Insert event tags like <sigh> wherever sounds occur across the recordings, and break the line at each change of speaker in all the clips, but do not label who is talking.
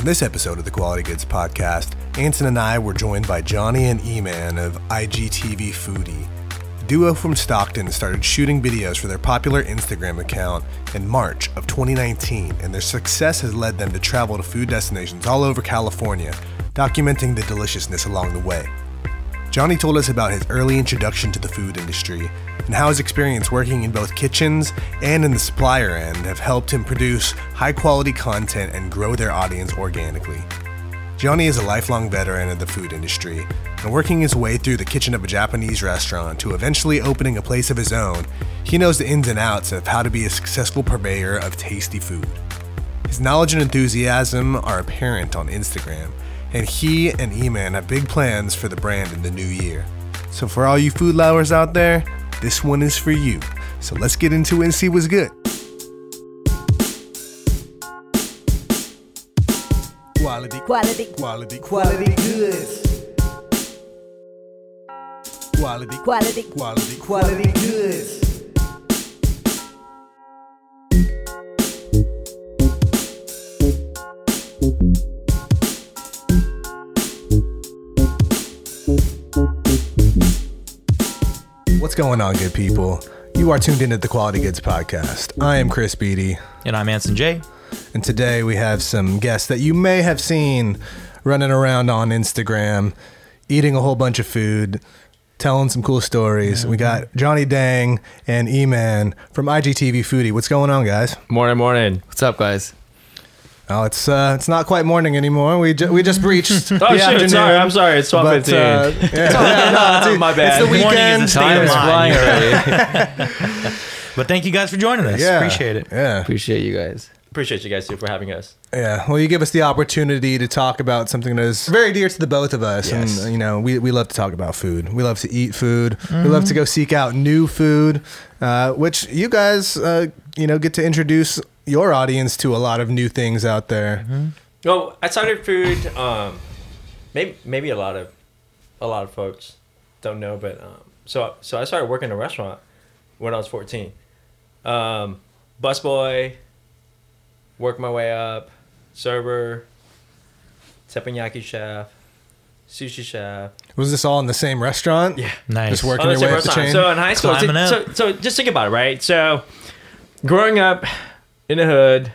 On this episode of the Quality Goods Podcast, Anson and I were joined by Johnny and E-Man of IGTV Foodie. The duo from Stockton started shooting videos for their popular Instagram account in March of 2019, and their success has led them to travel to food destinations all over California, documenting the deliciousness along the way. Johnny told us about his early introduction to the food industry and how his experience working in both kitchens and in the supplier end have helped him produce high quality content and grow their audience organically. Johnny is a lifelong veteran of the food industry, and working his way through the kitchen of a Japanese restaurant to eventually opening a place of his own, he knows the ins and outs of how to be a successful purveyor of tasty food. His knowledge and enthusiasm are apparent on Instagram, and he and E-Man have big plans for the brand in the new year. So for all you food lovers out there, this one is for you. So let's get into it and see what's good. Quality,
Quality.
quality,
Quality goods.
quality,
Quality.
quality,
Quality goods.
Going on, good people? You are tuned in to the Quality Goods Podcast. I am Chris Beatty,
And I'm Anson J.
and today we have some guests that you may have seen running around on Instagram, eating a whole bunch of food, telling some cool stories. We got Johnny Dang and E-Man from IGTV Foodie. What's going on, guys?
Morning, morning. What's up, guys?
Oh, it's uh, it's not quite morning anymore. We ju- we just breached. <laughs>
Oh
the
shit!
afternoon.
Sorry, I'm sorry. It's twelve
But,
fifteen.
uh, yeah, yeah, no, dude, <laughs>
My bad.
It's the weekend.
is a state
Time is flying already. <laughs>
But thank you guys for joining us.
Yeah,
Appreciate it.
Yeah,
Appreciate you guys. Appreciate you guys too for having us.
yeah. Well, you give us the opportunity to talk about something that is very dear to the both of us,
Yes.
and you know, we, we love to talk about food. We love to eat food. We love to go seek out new food, uh, which you guys, uh, you know, get to introduce your audience to a lot of new things out there.
Well, I started food. Um, maybe maybe a lot of a lot of folks don't know, but um, so so I started working in a restaurant when I was fourteen. Um, busboy. Worked my way up. Server. Teppanyaki chef. Sushi chef.
Was this all in the same restaurant?
Yeah.
Nice.
Just working
Oh,
your way
the
up the chain.
So in high school, so, so, so just think about it, right? So growing up in the hood,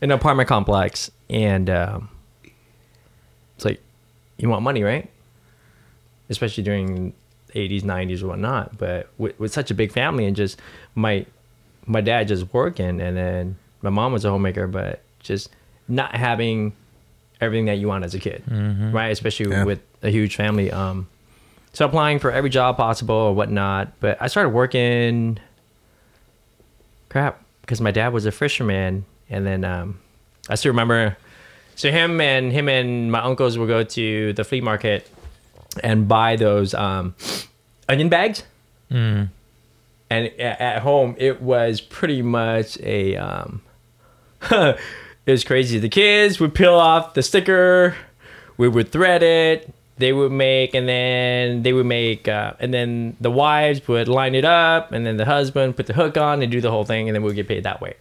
in an apartment complex, and um, it's like you want money, right? Especially during 80s, 90s, or whatnot. But with, with such a big family, and just my my dad just working, and then my mom was a homemaker, but just not having everything that you want as a kid, right? Especially
Yeah.
with a huge family. Um, so applying for every job possible or whatnot. But I started working, crap, because my dad was a fisherman, and then um, I still remember. So him and him and my uncles would go to the flea market and buy those um, onion bags.
Mm.
And at home, it was pretty much a. Um, <laughs> it was crazy. The kids would peel off the sticker, we would thread it. They would make, and then they would make, uh, and then the wives would line it up, and then the husband put the hook on and do the whole thing, and then we would get paid that way.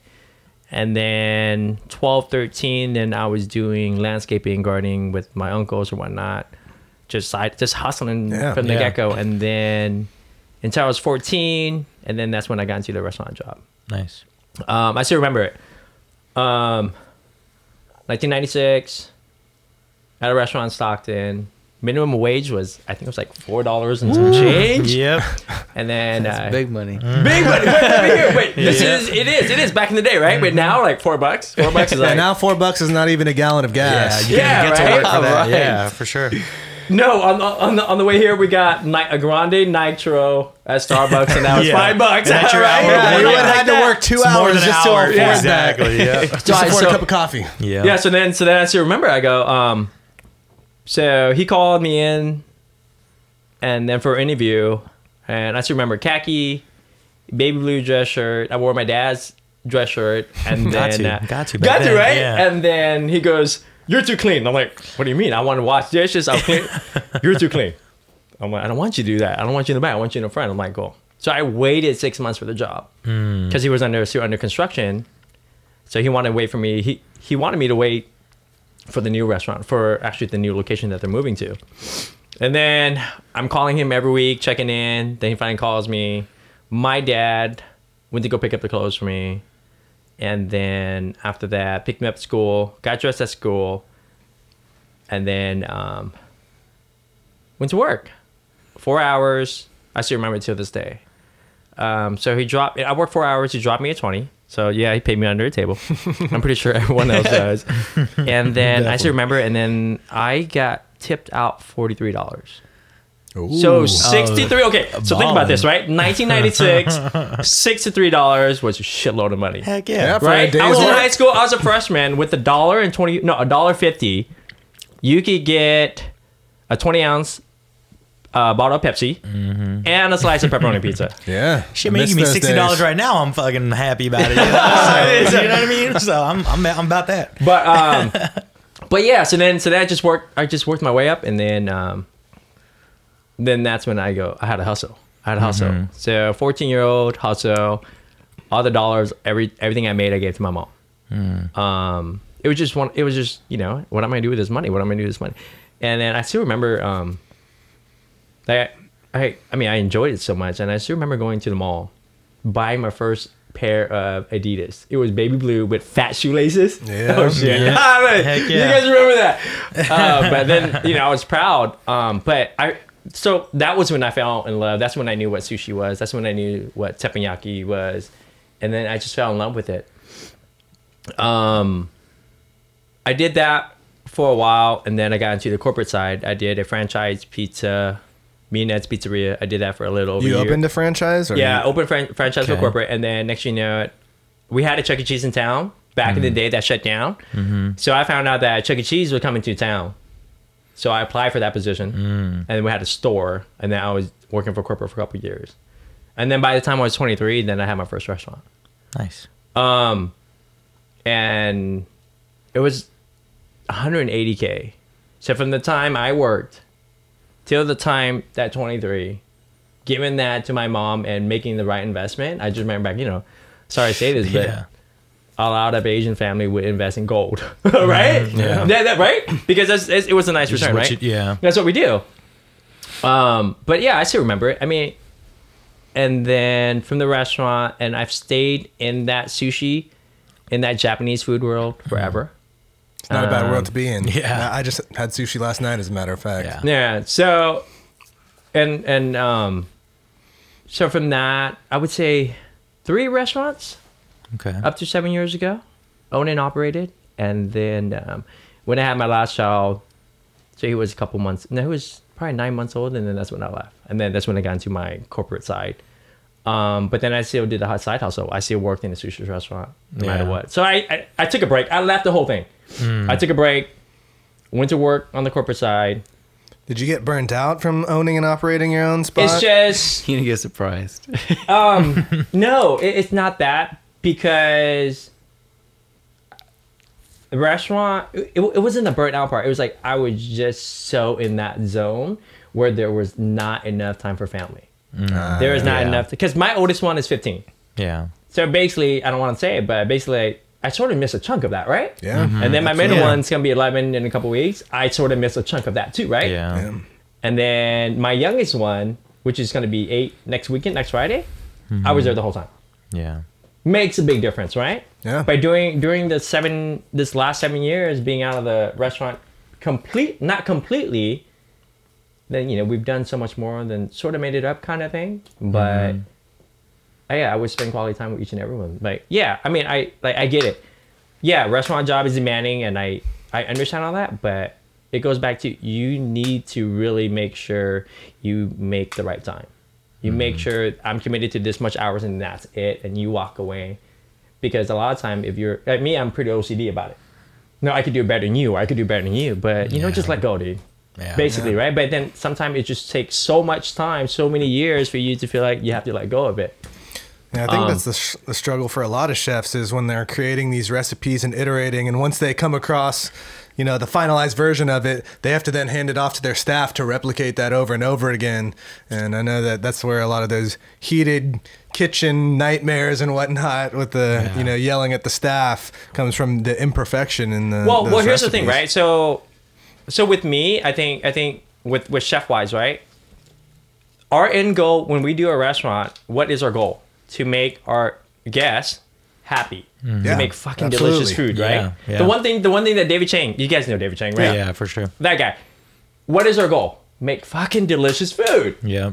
And then 12, 13, then I was doing landscaping, and gardening with my uncles or whatnot, just side, just hustling
Yeah.
from the
Yeah.
get go. And then until I was 14, and then that's when I got into the restaurant job.
Nice.
Um, I still remember it. Um, 1996, at a restaurant in Stockton. Minimum wage was, I think it was like four dollars and some change.
Yep. <laughs>
And then uh,
big money.
big money. Wait, wait, wait, wait. This
Yeah.
is it is it is back in the day, right? But now like four bucks. Four bucks is <laughs>
Yeah,
like
now four bucks is not even a gallon of gas.
you
Yeah, right?
for.
Right.
Yeah, for sure.
no. On the, on the on the way here, we got ni- a grande nitro at Starbucks, and that was <laughs>
Yeah.
five bucks.
And that's your
right?
hour
Yeah,
of
you would have had to work two
It's more
hours
than an
just to
hour.
afford that.
Exactly. Yeah.
Just
So
afford
so-
a cup of coffee.
Yeah.
yeah so then so then i still remember i go um so he called me in and then for an interview and i still remember khaki baby blue dress shirt. I wore my dad's dress shirt <laughs> and
Got
then
to.
uh,
Got to
got to
then,
right?
yeah.
and then he goes you're too clean. I'm like what do you mean? I want to wash dishes? I'm clean? <laughs> You're too clean. I'm like i don't want you to do that. I don't want you in the back. I want you in the front. I'm like cool. So i waited six months for the job
Hmm.
because he was under still under construction. So he wanted to wait for me. He he wanted me to wait for the new restaurant, for actually the new location that they're moving to. And then I'm calling him every week, checking in. Then he finally calls me. My dad went to go pick up the clothes for me. And then after that, picked me up at school, got dressed at school, and then um, went to work. Four hours. I still remember it till this day. Um, so he dropped. I worked four hours. He dropped me at twenty. So yeah, he paid me under the table. I'm pretty sure everyone else <laughs> does. And then I still remember. And then I got tipped out forty three dollars. So sixty three. Okay, so think about this, right? 1996, sixty three dollars was a shitload of money.
Heck
Yeah,
yeah.
Right? I was in high school. I was a freshman with a dollar and twenty. No, a dollar fifty. You could get a twenty ounce uh, bottle of Pepsi and a slice of pepperoni <laughs> pizza.
Yeah.
Shit,
I
man, you give me sixty dollars right now. I'm fucking happy about it. <laughs> You know, <laughs> So, you know what I mean? So I'm, I'm, I'm about that.
But um, but yeah. So then, so then I just worked. I just worked my way up, and then um, then that's when I go. I had a hustle. I had a hustle. So 14 year old hustle. All the dollars, every everything I made, I gave to my mom. Um, it was just one. It was just you know what am I gonna do with this money? What am I gonna do with this money? And then I still remember um, that I I mean I enjoyed it so much, and I still remember going to the mall, buying my first pair of Adidas. It was baby blue with fat shoelaces.
Yeah. <laughs>
Oh shit!
Yeah. <laughs>
Ah, man.
Heck
You guys remember that? <laughs> Uh, but then you know I was proud. Um, but I so that was when I fell in love. That's when I knew what sushi was. That's when I knew what teppanyaki was, and then I just fell in love with it. Um, I did that for a while, and then I got into the corporate side. I did a franchise pizza, Me-n-Ed's Pizzeria. I did that for a little over
You opened a franchise? Or
Yeah,
you-
open fran- franchise for corporate, and then next thing you know, it, we had a Chuck E. Cheese in town back in the mm-hmm. day that shut down. Mm-hmm. So I found out that Chuck E. Cheese was coming to town. So I applied for that position, mm. and then we had a store, and then I was working for corporate for a couple of years. And then by the time I was 23, then I had my first restaurant.
Nice.
Um, and it was 180k. So from the time I worked till the time that 23, giving that to my mom and making the right investment, I just remember back, you know, sorry to say this, but
Yeah.
a lot of Asian family would invest in gold, <laughs> right?
Yeah.
That- that- right? Because that's, it's, it was a nice
Just
return, right?
you- yeah.
That's what we do. Um, but yeah, I still remember it. I mean, and then from the restaurant, and I've stayed in that sushi, in that Japanese food world forever.
It's not a bad
Um,
world to be in.
yeah.
I I just had sushi last night, as a matter of fact.
Yeah.
Yeah. So, and and um, so from that, I would say three restaurants
Okay.
up to seven years ago, owned and operated. And then um, when I had my last child, so he was a couple months. No, he was probably nine months old, and then that's when I left. And then that's when I got into my corporate side. Um, but then I still did the hot side hustle. I still worked in a sushi restaurant, no matter what. So I, I I took a break. I left the whole thing. I took a break, went to work on the corporate side.
Did you get burnt out from owning and operating your own spot?
It's just <laughs>
You get surprised. <laughs>
Um, no, it, it's not that because the restaurant. It, it wasn't the burnt out part. It was like I was just so in that zone where there was not enough time for family.
Ah,
There not
Yeah.
enough because my oldest one is 15.
Yeah.
So basically, I don't want to say it, but basically, I sort of miss a chunk of that, right?
yeah.
And then my middle
Yeah.
one's gonna be 11 in a couple weeks. I sort of miss a chunk of that too, right?
Yeah.
Yeah.
And then my youngest one, which is going to be eight next weekend, next Friday, I was there the whole time.
Yeah.
Makes a big difference, right?
Yeah.
By doing during the seven this last seven years being out of the restaurant, complete not completely. Then you know we've done so much more than sort of made it up kind of thing, mm-hmm. but. I, yeah, I would spend quality time with each and every one. Like, yeah, I mean, I like, I get it. Yeah, restaurant job is demanding, and I I understand all that, but it goes back to you need to really make sure you make the right time. You mm-hmm. make sure I'm committed to this much hours, and that's it, and you walk away. Because a lot of time, if you're like me, I'm pretty OCD about it. No, I could do better than you, or I could do better than you, but you know, just let go, dude
Yeah.
basically, right? But then sometimes it just takes so much time, so many years for you to feel like you have to let go of it.
Yeah, I think
Um,
that's the, sh- the struggle for a lot of chefs is when they're creating these recipes and iterating, and once they come across you know the finalized version of it, they have to then hand it off to their staff to replicate that over and over again. And I know that that's where a lot of those heated kitchen nightmares and whatnot with the
Yeah.
you know yelling at the staff comes from the imperfection in the.
well well here's the thing right so so with me i think i think with with chef wise right our end goal when we do a restaurant what is our goal to make our guests happy mm.
Yeah,
to make fucking delicious food right
Yeah, yeah.
the one thing the one thing that david chang you guys know david chang right
Yeah, for sure.
that guy what is our goal make fucking delicious food
Yeah.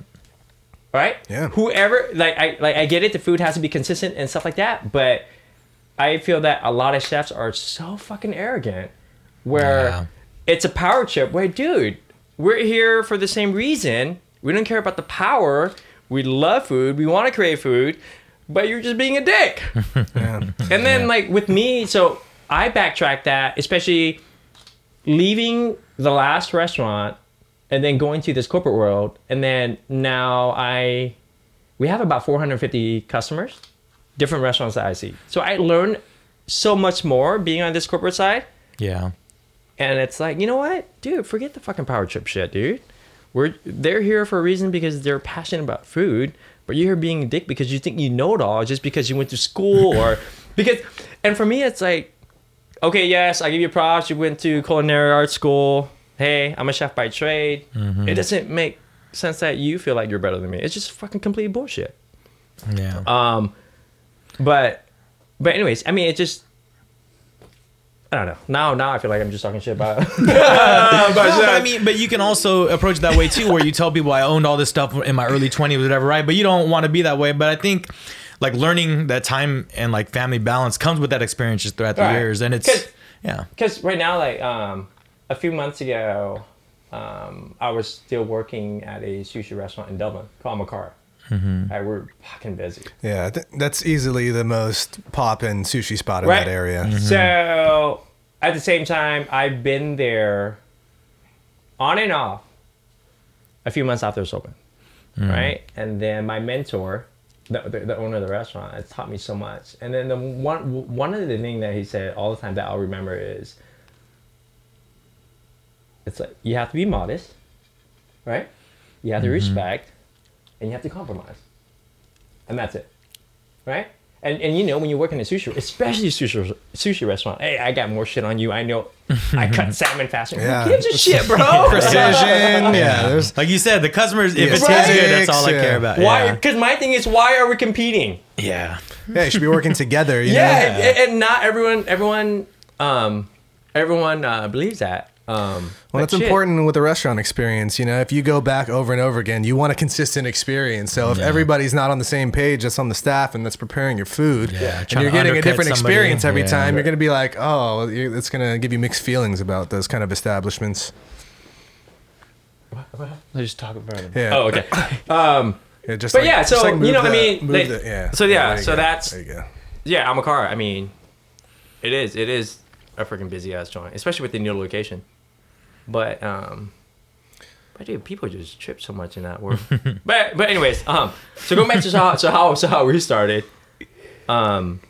right?
Yeah.
Whoever like I like I get it. The food has to be consistent and stuff like that, but I feel that a lot of chefs are so fucking arrogant, where
Yeah.
It's a power trip. Where dude, we're here for the same reason. We don't care about the power. We love food. We want to create food, but you're just being a dick. <laughs>
Yeah.
And then like with me, so I backtrack that, especially leaving the last restaurant and then going to this corporate world, and then now I we have about 450 customers, different restaurants that I see. So I learn so much more being on this corporate side.
Yeah.
And it's like, you know what, dude, forget the fucking power trip shit, dude. We're they're here for a reason because they're passionate about food, but you're here being a dick because you think you know it all just because you went to school <laughs> or because and for me it's like, okay, yes, I give you props, you went to culinary arts school. Hey, I'm a chef by trade. It doesn't make sense that you feel like you're better than me. It's just fucking complete bullshit.
Yeah.
Um, but but anyways, I mean, it just I don't know. Now now I feel like I'm just talking shit about. <laughs> <laughs>
No, but I mean, but you can also approach it that way too, where you tell people I owned all this stuff in my early 20s, whatever, right? But you don't want to be that way. But I think like learning that time and like family balance comes with that experience just throughout the
Right.
years, and it's
'Cause-
yeah,
because right now, like um, a few months ago, um, I was still working at a sushi restaurant in Dublin called Makara. Mm-hmm. Right, we're fucking busy.
Yeah, I think that's easily the most pop-in sushi spot in
Right.
that area. Mm-hmm.
So at the same time, I've been there on and off a few months after it's open, mm-hmm. right? And then my mentor, the, the, the owner of the restaurant, has taught me so much. And then the one one of the things that he said all the time that I'll remember is, it's like you have to be modest, right? You have to mm-hmm. respect, and you have to compromise, and that's it, right? And, and you know when you work in a sushi, especially a sushi sushi restaurant, hey, I got more shit on you. I know I cut <laughs> salmon faster.
Yeah.
Who gives a shit, bro? <laughs>
Precision, <laughs> yeah. There's
like you said, the customers. If
Yeah.
it tastes good, that's all I care about.
Why?
Yeah.
Because my thing is, why are we competing?
yeah.
yeah, you should be working together. You
Yeah,
know?
and, and not everyone, everyone, um, everyone uh, believes that. Um,
Well, that's
shit.
important with the restaurant experience. You know, if you go back over and over again, you want a consistent experience. So if
Yeah.
everybody's not on the same page that's on the staff and that's preparing your food,
Yeah,
and you're getting a different
somebody,
experience every
yeah.
time, you're going to be like, oh, it's going to give you mixed feelings about those kind of establishments.
Let's just talk about it.
Yeah.
Oh, okay. <coughs> Um,
Yeah, just
But
like-
yeah, so,
like
you know, I mean, they-
the- yeah.
so yeah, so
go.
that's-
there you go.
yeah, I'm a car. I mean, it is, it is a freaking busy ass joint, especially with the new location. But um, but dude, people just trip so much in that world. <laughs> but but anyways, um, so going back to how so how so how we started. Um,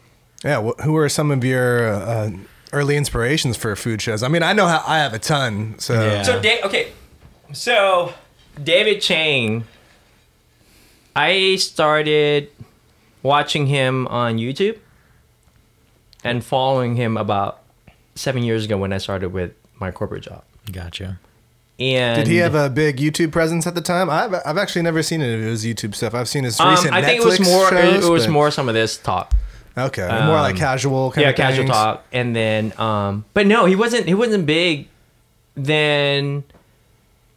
Yeah, wh- who are some of your uh, early inspirations for food shows? I mean, I know how I have a ton. So
Yeah.
So da- okay, so David Chang, I started watching him on YouTube and following him about seven years ago when I started with my corporate job.
Gotcha.
And
Did he have a big YouTube presence at the time? I've, I've actually never seen any of his YouTube stuff. I've seen his
Um,
recent
I think
Netflix
it was more.
shows,
it was
but-
more some of this talk.
okay, more like
um,
casual kind
yeah,
of
casual
things.
talk, and then um, but no, he wasn't. He wasn't big. Then,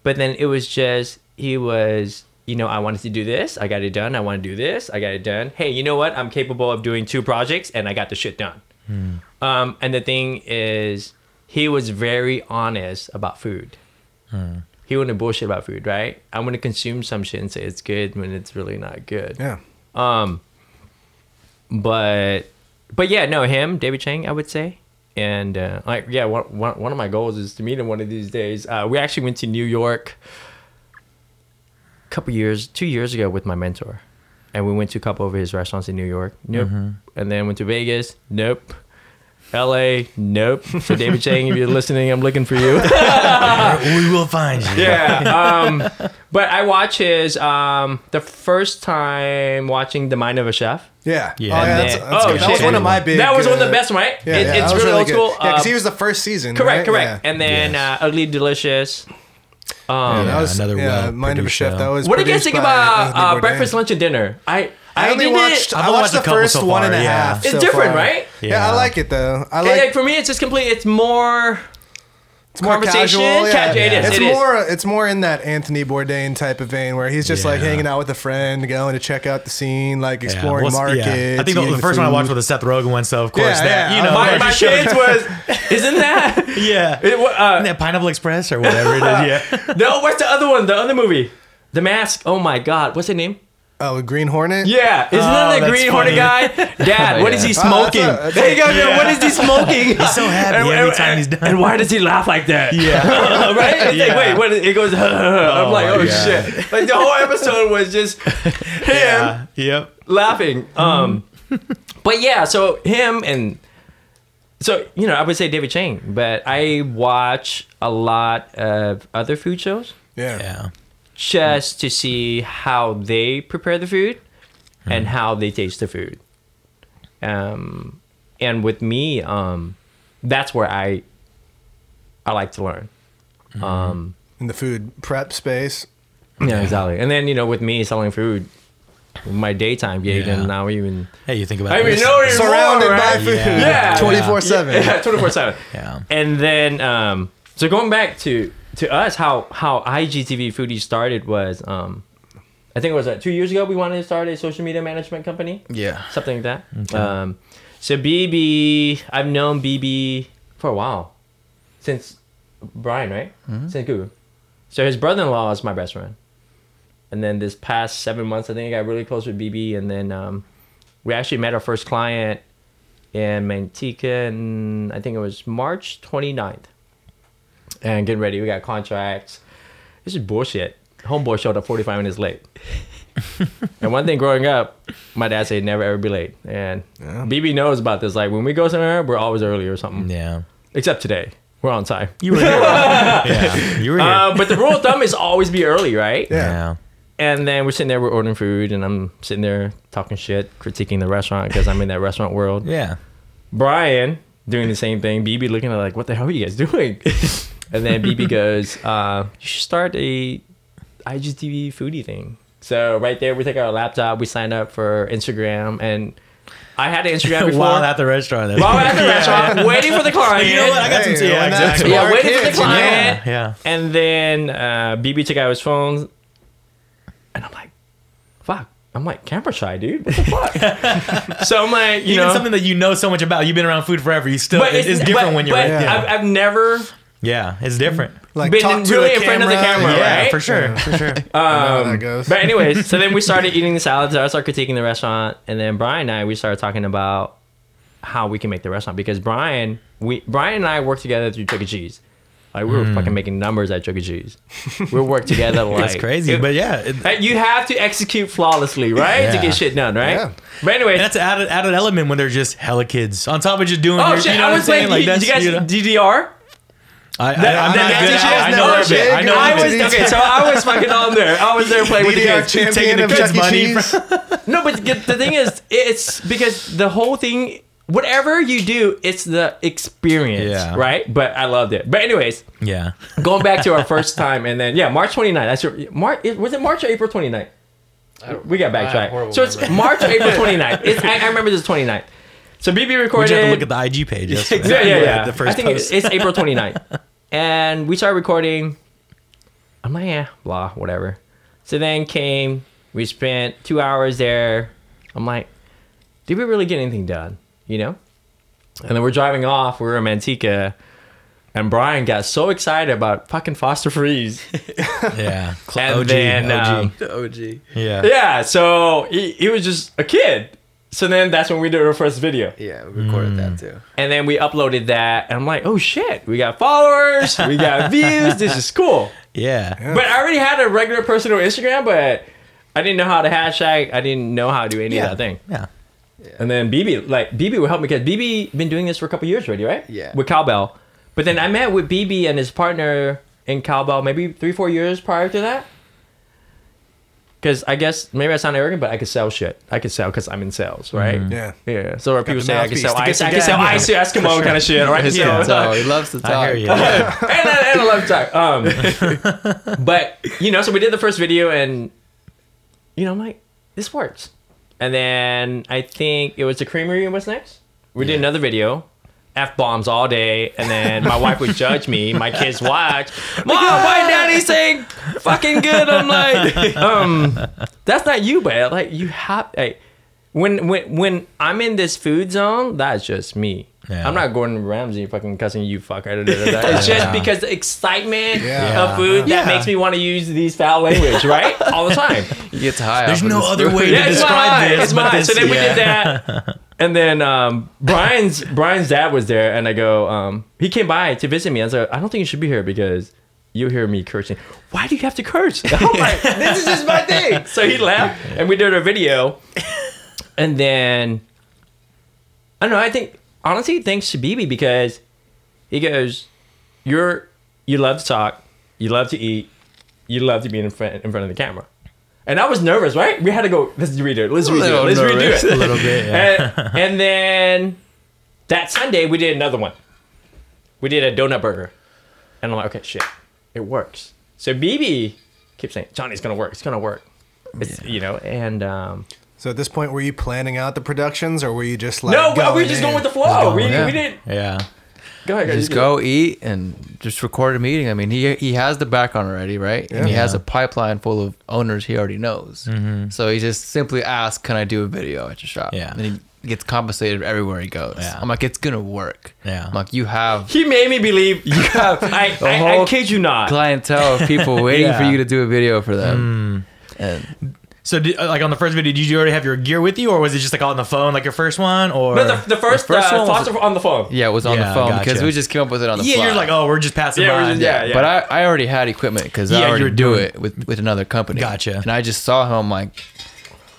but then it was just he was. You know, I wanted to do this. I got it done. I want to do this. I got it done. Hey, you know what? I'm capable of doing two projects, and I got the shit done. Um, and the thing is, he was very honest about food. He wouldn't bullshit about food, right? I'm gonna consume some shit and say it's good when it's really not good.
Yeah,
Um, but but yeah, no, him, David Chang, I would say, and uh, like yeah, one, one one of my goals is to meet him one of these days. Uh, we actually went to New York a couple years, two years ago with my mentor, and we went to a couple of his restaurants in New York. Nope, and then went to Vegas. Nope. L.A. Nope. So David Chang, if you're listening, I'm looking for you. <laughs>
we will find you.
yeah. Um, but I watch his um, the first time watching The Mind of a Chef.
Yeah.
Yeah.
Oh,
And
that's, that's
oh,
good. That was one of my big.
that was one of
uh,
the best, right?
Yeah,
It-
yeah,
it's
that was
really, old
good.
school.
Yeah, because
Uh,
he was the first season.
correct,
right?
correct.
Yeah.
And then
Yes.
uh, Ugly Delicious. Um,
Yeah, that was
another
yeah,
well
Mind of a Chef.
show.
That was.
what do you guys think about uh, breakfast, lunch, and dinner? I
I only watched. I watched
watched
the first
so
one and a
yeah.
half.
it's
so
different,
far.
right?
Yeah,
Yeah.
I like it though. I
Like,
like.
for me, it's just complete. It's more.
It's more casual. Yeah.
casual, it is,
It's
it is.
more. It's more in that Anthony Bourdain type of vein where he's just like hanging out with a friend, going to check out the scene, like
Yeah.
exploring
What's-
markets.
yeah. I think the, the first one I watched was the Seth Rogen one, so of course
Yeah,
that
yeah.
you know
My, my
just
kids was. Isn't that? <laughs>
yeah.
It, uh,
Isn't that Pineapple Express or whatever it is? <laughs> Yeah.
no, what's the other one? The other movie, The Mask. Oh my God, what's the name?
Oh, Green Hornet.
Yeah, isn't
Oh,
that the
that's
Green Hornet guy?
funny. <laughs>
Dad, what is he
Oh, that's
smoking?
a- that's
there you go.
Yeah.
What is he <laughs> smoking?
He's so happy every time he's done.
And why does he laugh like that?
Yeah. <laughs>
right? It's
Yeah.
like, wait, what? It goes. I'm like, oh
God.
shit! Like the whole episode was just him
yeah. Yep.
laughing. Um, but yeah, so him and so you know, I would say David Chang, but I watch a lot of other food shows
Yeah.
Yeah.
Just to see how they prepare the food and how they taste the food. Um, and with me, um, that's where I I like to learn. Um,
In the food prep space.
yeah, exactly. And then you know, with me selling food, my daytime gig,
Yeah.
and now even
Hey, you think about
I don't
this.
even know anymore,
Surrounded by
right?
food.
Yeah.
Yeah.
24 7.
Yeah, twenty four seven.
Yeah.
And then um so going back to to us how how IGTV Foodie started was um I think it was uh, two years ago we wanted to start a social media management company
Yeah.
something like that. Um so BB I've known BB for a while since Brian right since Google. So his brother-in-law is my best friend. And then this past seven months, I think I got really close with BB. And then um, we actually met our first client in Manteca, and I think it was March 29th. And getting ready, we got contracts. This is bullshit. Homeboy showed up 45 minutes late. <laughs> and one thing growing up, my dad said never ever be late. And BB knows about this. Like when we go somewhere, we're always early or something.
Yeah.
Except today, we're on time.
You were here. <laughs> yeah. You were here.
Uh, but the rule of thumb is always be early, right?
yeah.
And then we're sitting there, we're ordering food, and I'm sitting there talking shit, critiquing the restaurant because I'm in that restaurant world.
Yeah.
Brian doing the same thing. BB looking at like, what the hell are you guys doing? <laughs> and then BB <laughs> goes, uh, you should start a IGTV foodie thing. So right there, we take our laptop, we sign up for Instagram, and I had an Instagram <laughs> before.
While at the restaurant.
While at the restaurant, waiting for the client.
You know what? I got
Hey,
some. Yeah,
when that's
exactly.
Yeah,
smart
waiting for the
kids, you know?
client.
Yeah. Yeah.
And then uh, BB took out his phone, and I'm like, "Fuck!" I'm like camera shy, dude. What the fuck? <laughs> so I'm like, you
Even
know,
something that you know so much about. You've been around food forever. You still.
but
it's, it's different
but-
when you're.
but
right there.
I've, I've never
yeah. It's different.
Like
been
talk to
really
a
in front of the camera,
Yeah.
right?
For sure. For sure. <laughs>
I know how that um, goes.
But anyways, so then we <laughs> started eating the salads. I started critiquing the restaurant, and then Brian and I we started talking about how we can make the restaurant because Brian, we Brian and I worked together through Chuck E. Cheese. Like we were hmm. fucking making numbers at Chuck E. Cheese. We worked together <laughs> like.
That's crazy.
it-
but yeah. It,
You have to execute flawlessly, right, to get shit done, right?
Yeah.
But anyway,
that's an added, added element when they're just hella kids. On top of just doing
oh
your,
shit!
you know
I
what
was
I'm saying?
like,
Like
did you guys
you know,
DDR?
I, I,
That-
I'm not good. I, I
was
know a bit. I know
I
a
was
bit.
okay, so I was fucking on there. I was there playing with the
DDR
kids.
champion
Taking the
of
kids'
Chuck E.
money
Cheese. <laughs>
No, but get- the thing is, it's because the whole thing, whatever you do, it's the experience,
Yeah.
right? But I loved it. But anyways,
Yeah. <laughs>
going back to our first <laughs> time, and then yeah, March 29th. That's your March. Was it March or April 29th? We got
I have
backtracked.
horrible
So it's
memory.
March or April 29th. It's, I, I remember this 29th. So BB
We
recorded.
just have to look at the IG page. That's <laughs>
yeah, yeah, yeah.
The first
I think
post.
it's April 29th. <laughs> and we started recording. I'm like, yeah, blah, whatever. So then came, we spent two hours there. I'm like, did we really get anything done? You know? And then we're driving off. We're in Manteca. And Brian got so excited about fucking Foster Freeze. <laughs>
yeah. Cl-
And
OG.
then,
OG.
um,
OG.
yeah.
yeah, so he, he was just a kid. So then that's when we did our first video.
Yeah, we recorded that mm. too.
And then we uploaded that. And I'm like, oh shit, we got followers, we got <laughs> views. This is cool.
Yeah.
But I already had a regular personal Instagram, but I didn't know how to hashtag. I didn't know how to do any
Yeah.
of that thing.
Yeah.
And then BB, like BB would help me because BB been doing this for a couple years already, right?
Yeah.
With cowbell, but then I met with BB and his partner in cowbell maybe three, four years prior to that. Because I guess maybe I sound arrogant, but I could sell shit. I could sell because I'm in sales, right?
Yeah.
Yeah. So when people say I can sell
to get
ice,
some
I can sell
gas.
ice to Eskimo kind of shit, right? <laughs>
Yeah.
So,
So he loves to talk.
I hear you. Yeah. <laughs>
and, I, and I love to talk. Um, <laughs> but you know, so we did the first video, and you know, I'm like, this works. And then I think it was the creamery. What's next? We did another video. F bombs all day, and then my wife would judge me. My kids watch. <laughs> Mom, why daddy saying fucking good? I'm like, <laughs> um, that's not you, but like you have. Like, when when when I'm in this food zone, that's just me.
Yeah.
I'm not Gordon Ramsay fucking cussing you fuck. It's <laughs> just
Yeah.
because the excitement
Yeah.
of food
Yeah.
that makes me want to use these foul language, right? All the time.
You get high.
There's no other
food.
way
Yeah,
to
it's
describe
mine.
this.
It's
but
mine.
this,
So then we did that. And then um, Brian's Brian's dad was there, and I go, um, he came by to visit me. I was like, I don't think you should be here because you'll hear me cursing. Why do you have to curse? <laughs> I'm like, this is just my thing. <laughs> So he left, and we did a video. And then I don't know. I think honestly, thanks to BB because he goes, "You're you love to talk, you love to eat, you love to be in front in front of the camera." And I was nervous, right? We had to go. Let's redo it. Let's redo it. Let's
nervous.
redo it
a little bit. <laughs> Yeah.
and, and then that Sunday we did another one. We did a donut burger, and I'm like, okay, shit, it works. So BB keeps saying, Johnny, it's gonna work. It's gonna work. It's, You know, and um,
So at this point, were you planning out the productions, or were you just like
no, we
going
were just
in?
going with the flow. We,
yeah.
we didn't.
yeah.
Go ahead,
just
you do
go eat and just record a meeting. I mean, he he has the background already, right? And he has a pipeline full of owners he already knows. Mm-hmm. So he just simply asks, "Can I do a video at your shop?"
Yeah.
And he gets compensated everywhere he goes.
Yeah.
I'm like, it's gonna work.
Yeah.
I'm like, you have
He made me believe <laughs> you have. <laughs> I, I, I kid you not.
clientele of people <laughs> waiting for you to do a video for them. Mm. And
So, did, uh, like on the first video, did you already have your gear with you, or was it just like on the phone, like your first one, or?
No, the, the first,
The first
uh,
one was-
thoughts on the phone.
yeah, it was on
Yeah,
the phone because
gotcha.
we just came up with it on the phone.
yeah,
fly.
you're like, oh, we're just passing
Yeah,
by.
we're just- yeah, yeah.
But I, I already had equipment because
Yeah,
I
you
already
were
do
doing
it with, with another company.
Gotcha.
And I just saw him like,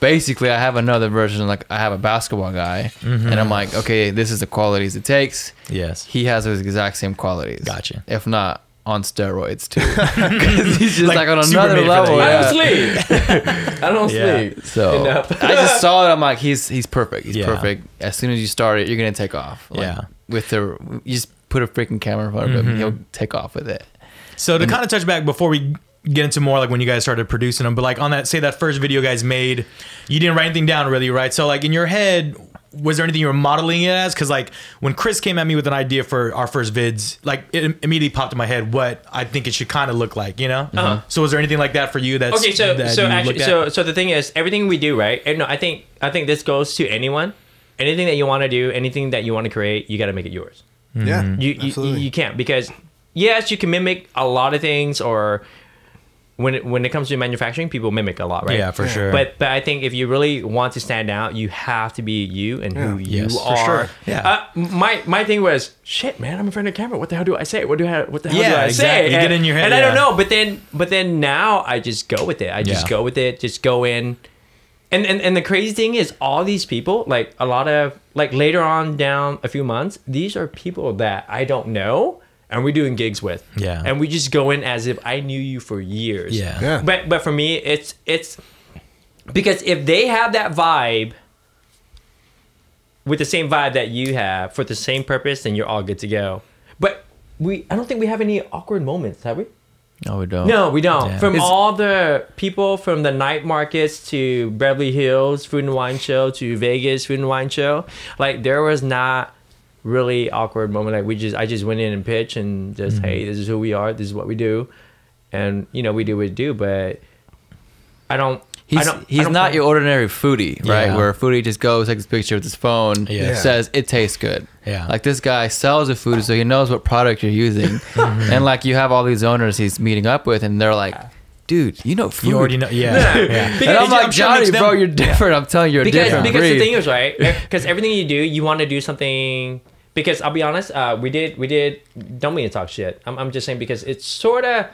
basically, I have another version. Like I have a basketball guy,
Mm-hmm.
and I'm like, okay, this is the qualities it takes.
Yes.
He has those exact same qualities.
Gotcha.
If not on steroids too, <laughs> because he's just
Like,
like, on another
made
level.
yeah.
I don't sleep. <laughs> I don't
Yeah.
sleep.
So
Enough.
I just saw it. I'm like, he's he's perfect. He's
Yeah.
perfect. As soon as you start it, you're gonna take off. Like,
Yeah.
With the you just put a freaking camera in front of him,
Mm-hmm.
he'll take off with it.
So to kind of touch back before we get into more like when you guys started producing them, but like on that, say that first video guys made, you didn't write anything down really, right? So like in your head, was there anything you were modeling it as? Because like when Chris came at me with an idea for our first vids, like it immediately popped in my head what I think it should kind of look like, you know?
Uh-huh.
So was there anything like that for you? That's
okay so
that
so actually so so the thing is everything we do right and no i think i think this goes to anyone anything that you want to do anything that you want to create you got to make it yours
Yeah,
you you,
absolutely.
you can't because yes you can mimic a lot of things or when it, when it comes to manufacturing people mimic a lot right
yeah, for sure.
but but I think if you really want to stand out, you have to be you and who
Yeah.
you
Yes, for
sure.
Yeah.
Uh, my my thing was shit, man. I'm in front of the camera. What the hell do I say? What do I what the hell do I
exactly.
say?
You get in your head,
And I don't know. But then but then now I just go with it. I just
Yeah.
go with it. Just go in. And, and and the crazy thing is all these people like a lot of like later on down a few months these are people that I don't know and we're doing gigs with
Yeah.
and we just go in as if I knew you for years
yeah.
Yeah.
but but for me, it's it's because if they have that vibe with the same vibe that you have for the same purpose, then you're all good to go. But we, I don't think we have any awkward moments, have we?
No, we don't.
No, we don't.
Yeah.
From
It's-
all the people from the night markets to Beverly Hills Food and Wine Show to Vegas Food and Wine Show, like there was not really awkward moment. Like we just, I just went in and pitched and just,
Mm-hmm.
hey, this is who we are. This is what we do, and you know we do what we do. But I don't. I
He's
don't, I
he's
don't
not
plan-
your ordinary foodie, right?
Yeah.
Where a foodie just goes, takes a picture with his phone,
Yeah.
says it tastes good.
Yeah.
Like this guy sells the food, so he knows what product you're using, <laughs>
Mm-hmm.
and like you have all these owners he's meeting up with, and they're like, "Dude, you know food."
You already know. Yeah. <laughs> yeah. <laughs>
And
Because
I'm like,
I'm
Johnny,
makes them-
bro, you're different. I'm telling you, you're a
because
different
because
breed.
the thing is right because everything you do you want to do something because I'll be honest uh, we did we did don't mean to talk shit I'm, I'm just saying because it's sort of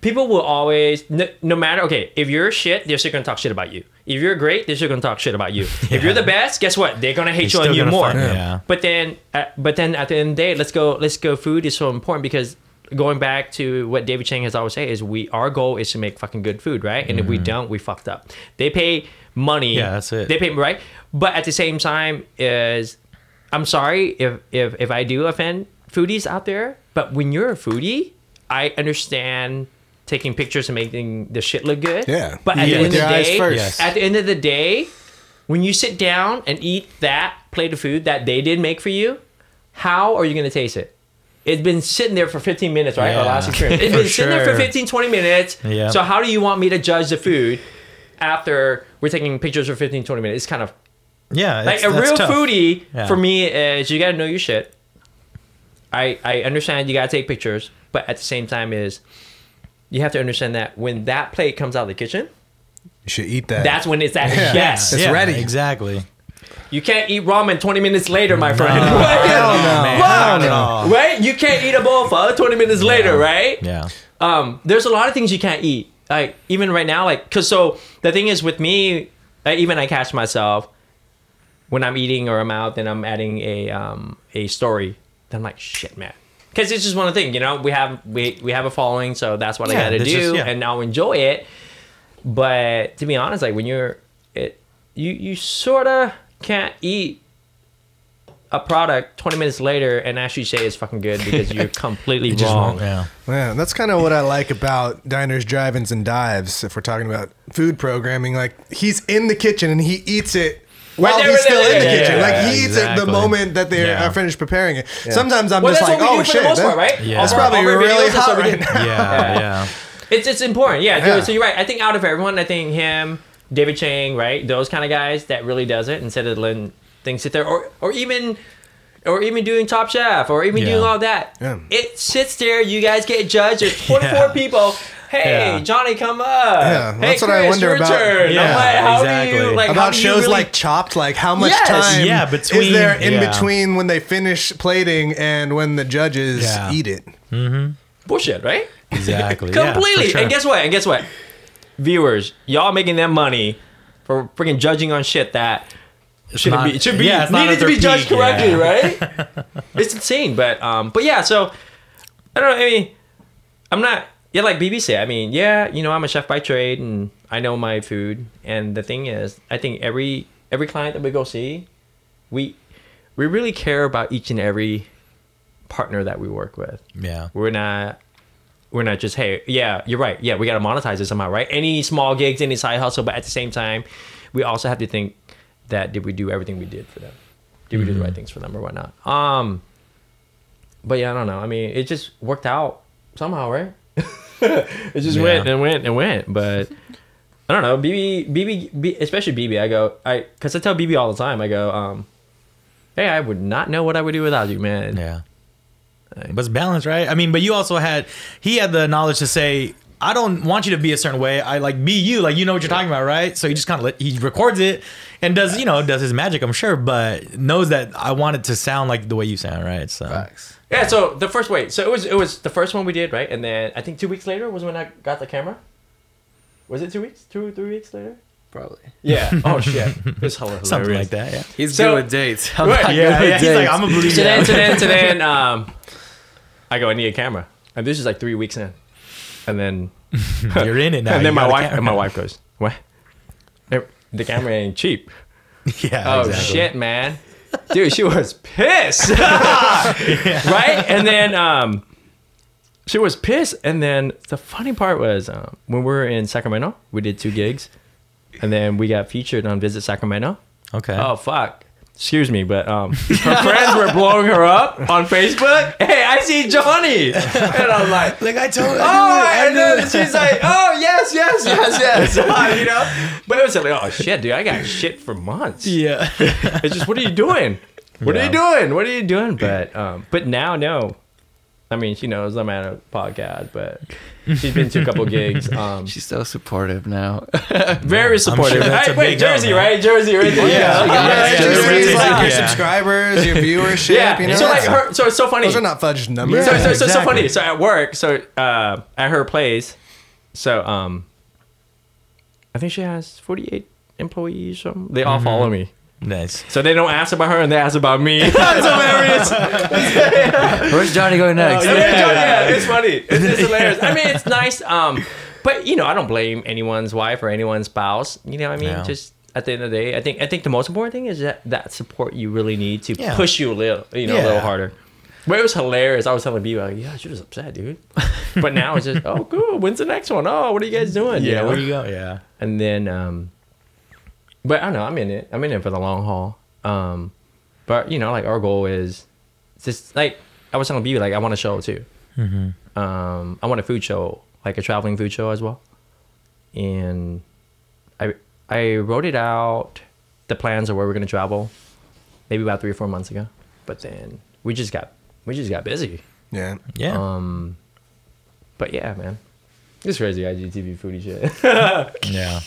people will always no, no matter okay if you're shit they're still gonna talk shit about you If you're great, they're still gonna talk shit about you. <laughs> If you're the best, guess what? They're gonna hate
They're
you on you more.
yeah.
But then, uh, but then at the end of the day, let's go. Let's go. Food is so important because going back to what David Chang has always said is we our goal is to make fucking good food, right? And if we don't, we fucked up. They pay money.
Mm-hmm. Yeah, that's it.
They pay right, but at the same time, is I'm sorry if if if I do offend foodies out there, but when you're a foodie, I understand taking pictures and making the shit look good.
Yeah.
But at
Yeah,
the end
with
of the day,
first.
Yes.
at the end of the day, when you sit down and eat that plate of food that they did make for you, how are you going to taste it? It's been sitting there for 15 minutes, right? Our
Yeah.
last experience. It's
For
been sitting there for 15, 20 minutes.
Yeah.
So how do you want me to judge the food after we're taking pictures for 15, 20 minutes? It's kind of
Yeah,
like a real
tough.
foodie
Yeah.
for me is you got to know your shit. I I understand you got to take pictures, but at the same time is you have to understand that when that plate comes out of the kitchen,
You should eat that.
that's when it's at <laughs>
Yeah.
yes.
It's
Yeah,
ready.
Exactly.
You can't eat ramen 20 minutes later, my friend. <laughs>
Hell no.
Not at
no.
all.
right? You can't eat a bowl of pho 20 minutes later, right?
Yeah.
Um, there's a lot of things you can't eat. Like even right now, like cause so the thing is with me, like, even I catch myself when I'm eating or I'm out and I'm adding a um a story. Then I'm like, shit, man. Because it's just one of the things, you know. We have we we have a following, so that's what I got to do,
just- yeah.
and I'll enjoy it. But to be honest, like when you're it, you you sort of can't eat a product 20 minutes later and actually say it's fucking good because you're <laughs> completely
Just
wrong.
Yeah.
Yeah, that's kind of what I like about diners, drive-ins, and dives. If we're talking about food programming, like he's in the kitchen and he eats it while he's still in the kitchen. like
yeah,
he eats it the
exactly.
moment that they
Yeah.
are finished preparing it. Sometimes I'm
Well,
just
that's
like,
what we
oh
do for
shit,
the most
that-
part, right?
Yeah.
All
It's
of our-
probably
all of our
really
videos, that's
hot
what we
right
do.
now. <laughs>
Yeah. Yeah.
It's it's important, yeah.
Yeah.
So you're right. I think out of everyone, I think him, David Chang, right, those kind of guys that really does it instead of letting things sit there, or or even. Or even doing Top Chef, or even
Yeah.
doing all that.
Yeah.
It sits there. You guys get judged. There's 24 <laughs>
Yeah.
people. Hey,
Yeah.
Johnny, come up.
Yeah,
hey,
that's
Chris,
what I wonder
your
about-
Turn. I'm
Yeah,
like, how do
exactly.
you like
about
do
shows
really-
like Chopped, like how much
Yes,
time
yeah, between-
is there in
yeah.
between when they finish plating and when the judges
Yeah.
eat it?
bullshit, right?
Exactly. <laughs> yeah,
Completely.
sure.
And guess what? And guess what? Viewers, y'all making that money for freaking judging on shit that shouldn't
not-
be should be
yeah, it's
needed to be
their
judged
peak,
correctly,
yeah. <laughs>
right? it's insane. But um but yeah, so I don't know, I mean I'm not yeah, like BB said, I mean, yeah, you know, I'm a chef by trade and I know my food. And the thing is, I think every every client that we go see, we we really care about each and every partner that we work with.
Yeah.
We're not we're not just hey yeah you're right. Yeah we got to monetize it somehow right? Any small gigs any side hustle but at the same time we also have to think that did we do everything we did for them? Did we do the right things for them or whatnot? Um but yeah i don't know. I mean it just worked out somehow right <laughs> it just
Yeah.
went and went and went but i don't know bb bb B, especially bb i go i because i tell bb all the time i go um hey i would not know what i would do without you man
Yeah. But it's balanced, right? I mean, but you also had he had the knowledge to say, I don't want you to be a certain way. I like be you, like you know what you're talking about, right? So he just kind of let he records it and does you know does his magic, I'm sure, but knows that I want it to sound like the way you sound, right? So
Facts.
Yeah, so the first wait, so it was it was the first one we did, right? And then I think two weeks later was when I got the camera. Was it two weeks? Two or three weeks later?
Probably.
Yeah. <laughs> Oh shit. It was hilarious.
something like that, yeah.
He's
So-
good with dates. <laughs> I'm
Right,
not
Yeah,
good with
yeah. He's like,
dates.
I'm gonna believe
So then,
that.
so then, so then, <laughs> um, I go, I need a camera, and this is like three weeks in, and then
You're in it now.
and then my wife and my wife goes, what? The camera ain't cheap.
Yeah.
Oh
exactly.
shit, man. Dude, she was pissed. <laughs> <laughs> Right? And then um she was pissed. And then the funny part was um, when we were in Sacramento, we did two gigs. And then we got featured on Visit Sacramento.
Okay.
Oh fuck. Excuse me, but um, <laughs> her friends were blowing her up on Facebook. Hey, I see Johnny, and I'm like, <laughs>
like I told.
oh, I and then she's like, oh yes, yes, yes, yes, <laughs> you know. But it was like, oh shit, dude, I got shit for months.
yeah.
It's just, what are you doing? What are you doing? What are you doing? But um, but now no. I mean, she knows I'm at a podcast, but <laughs> she's been to a couple gigs. Um,
She's so supportive now. <laughs>
very supportive.
sure that's
Hey,
a
wait,
big help,
Jersey,
man.
right? Jersey, right there.
Yeah, Jersey
Jersey,
like your
yeah.
subscribers, your <laughs> viewership.
Yeah,
you know,
so like
that's-
her, so it's so funny.
those are not fudged numbers.
so, so, so, so
exactly.
funny. So at work, so uh, at her place, so um, I think she has 48 employees. Or something. They all follow me,
Nice.
so they don't ask about her and they ask about me. <laughs> That's hilarious.
Where's Johnny going next?
yeah, yeah, it's <laughs> funny. It's, it's hilarious. I mean, it's <laughs> nice. Um, but you know, I don't blame anyone's wife or anyone's spouse. You know, what I mean,
Yeah.
just at the end of the day, I think I think the most important thing is that that support you really need to
Yeah.
push you a little, you know, a little harder. But it was hilarious. I was telling B like, yeah, she was upset, dude. But now it's just, oh, cool. When's the next one? Oh, what are you guys doing? You
Yeah,
know?
where you go? Yeah.
and then um but i don't know i'm in it. I'm in it for the long haul. Um but you know like our goal is just like i was telling you like i want a show too. Um i want a food show like a traveling food show as well. And i i wrote it out the plans of where we're going to travel maybe about three or four months ago. But then we just got we just got busy.
Yeah.
Yeah.
um but yeah man. It's crazy igtv foodie shit. <laughs>
Yeah.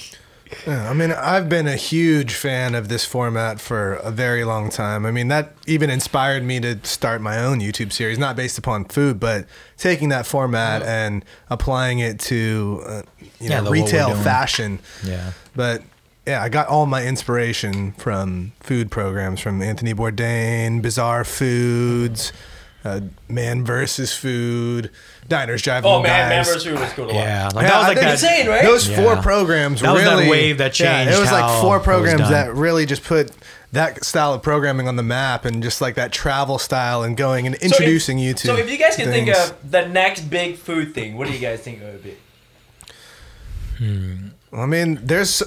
Yeah, I mean, I've been a huge fan of this format for a very long time. I mean, that even inspired me to start my own YouTube series, not based upon food, but taking that format and applying it to, uh, you
Yeah,
know,
the- what we're
retail fashion.
Yeah.
But yeah, I got all my inspiration from food programs from Anthony Bourdain, Bizarre Foods, uh, Man versus Food, Diners, Drive
oh man man
Guys.
versus Food was cool to watch.
Yeah. Like
Yeah,
that was
I
like
think
that.
insane, right?
Those four
Yeah.
programs
That was
really
that wave that
Yeah,
changed
it was
how
like four
was
programs
done.
that really just put that style of programming on the map and just like that travel style and going and introducing you to.
So if you guys can think
things.
of the next big food thing, what do you guys think it would be? Hmm.
I mean, there's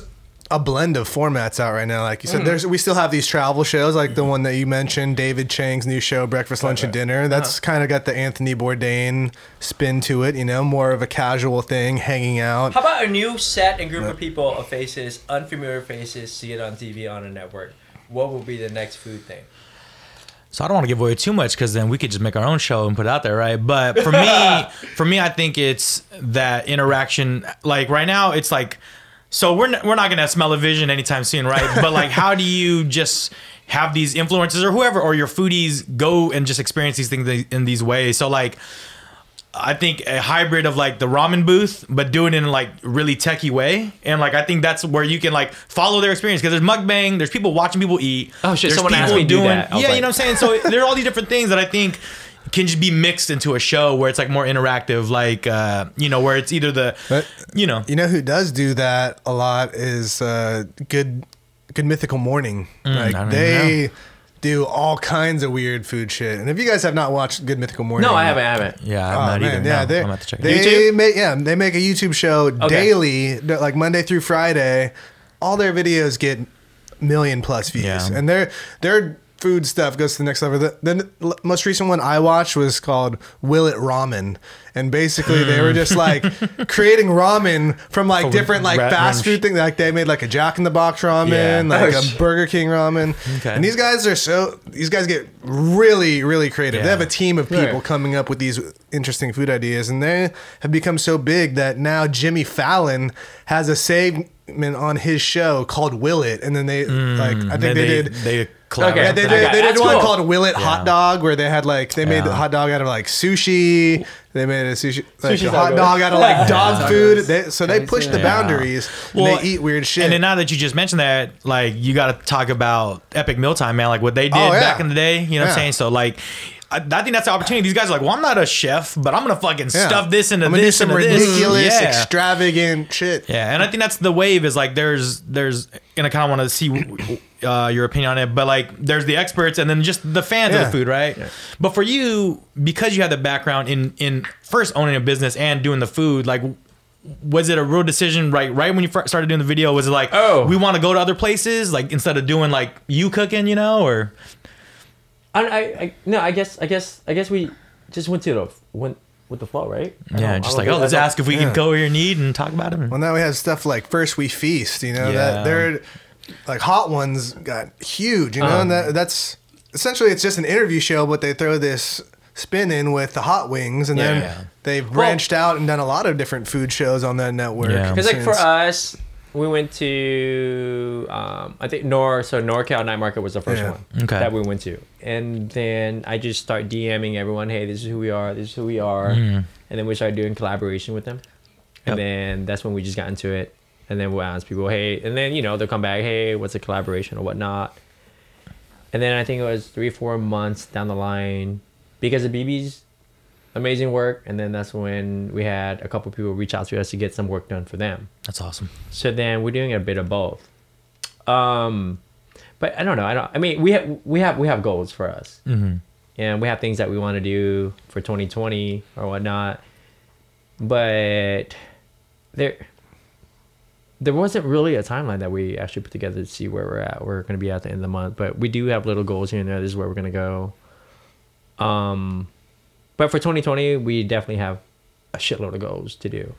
a blend of formats out right now. Like you said, hmm. there's we still have these travel shows, like the hmm. one that you mentioned, David Chang's new show, Breakfast, Lunch, and Dinner. That's kind of got the Anthony Bourdain spin to it. You know, more of a casual thing, hanging out.
How about a new set and group of people of faces, unfamiliar faces, see it on TV on a network? What will be the next food thing?
So I don't want to give away too much because then we could just make our own show and put it out there, right? But for me, <laughs> for me, I think it's that interaction. Like right now, it's like, so we're n- we're not gonna Smell-O-Vision anytime soon, right? But like, <laughs> how do you just have these influencers or whoever or your foodies go and just experience these things in these ways? So like. I think a hybrid of like the ramen booth, but do it in like really techie way, and like I think that's where you can like follow their experience because there's mukbang, there's people watching people eat.
Oh, shit,
there's
someone asked
people
me to do that.
Yeah,
like-
you know what I'm saying. So there are all these different things that I think can just be mixed into a show where it's like more interactive, like uh, you know, where it's either the,
But-
you know,
You know who does do that a lot is uh, good, good mythical morning.
I
like
don't even
they do all kinds of weird food shit. And if you guys have not watched Good Mythical Morning,
No, I haven't. I haven't.
yeah, I'm
Oh,
not
man,
either.
yeah,
no,
they
I'm about to check it.
they
YouTube?
make yeah they make a YouTube show daily, like Monday through Friday. All their videos get million plus views,
Yeah.
and their their food stuff goes to the next level. The, the l- most recent one I watched was called Will It Ramen, and basically they were just hmm. like creating ramen from like
From
different like
ra-
fast food things. Like they made like a Jack in the Box ramen,
Yeah.
like
Oh,
a
sh-
Burger King ramen,
Okay.
and these guys are so these guys get really really creative. They
Yeah.
have a team of people
Right.
coming up with these interesting food ideas, and they have become so big that now Jimmy Fallon has a segment on his show called Will It, and then they like hmm. I think. They, did.
they collab.
Okay.
Yeah, they
I
did, they did
that's
one
cool.
called Will It
Yeah.
Hot Dog, where they had like they made the hot dog out of like sushi. They made a sushi like
Sushi
a hot
taco.
dog out of like <laughs> dog
Tacos.
food. They, so they
I've
push the
it.
Yeah.
boundaries.
Well,
and they eat weird shit.
And then now that you just mentioned that, like you got to talk about Epic Mealtime, man. Like what they did
Oh, yeah.
back in the day. You know what I'm saying? So like. I, I think that's the opportunity. These guys are like, well, I'm not a chef, but I'm gonna fucking
Yeah.
stuff this into
I'm gonna
this
do some
into this.
ridiculous,
Yeah.
extravagant shit.
Yeah, and I think that's the wave. Is like there's there's and I kind of want to see uh, your opinion on it, but like there's the experts and then just the fans of
Yeah.
the food, right? But for you, because you had the background in in first owning a business and doing the food, like was it a real decision right right when you first started doing the video? Was it like,
Oh.
we want to go to other places, like instead of doing like you cooking, you know, or
I, I, I no, I guess, I guess, I guess we just went to the went with the flow, right? I
yeah,
don't-
just
I
like
don't
oh, let's
think- I
ask if we
yeah.
can go where you need and talk about it.
Well, now we have stuff like First We Feast. You know
Yeah.
that they're like Hot Ones got huge. You know,
Um.
and that, that's essentially it's just an interview show, but they throw this spin in with the hot wings, and then
Yeah.
they've branched out and done a lot of different food shows on that network.
Yeah.
Because like for us, we went to um, I think Nor so NorCal Night Market was the first
Yeah.
one
Okay.
that we went to, and then I just start DMing everyone, hey, this is who we are, this is who we are,
Mhm.
and then we started doing collaboration with them,
Yep.
and then that's when we just got into it, and then we'll ask people, hey, and then you know they'll come back, hey, what's a collaboration or whatnot. And then I think it was three, four months down the line, because of BB's amazing work, and then that's when we had a couple people reach out to us to get some work done for them.
That's awesome.
So then we're doing a bit of both. Um, but I don't know. I don't. I mean, we have we have we have goals for us,
Mm-hmm.
and we have things that we want to do for 2020 or whatnot. But there, there wasn't really a timeline that we actually put together to see where we're at. We're going to be at the end of the month, but we do have little goals here and there. This is where we're going to go. Um, but for 2020, we definitely have a shitload of goals to do,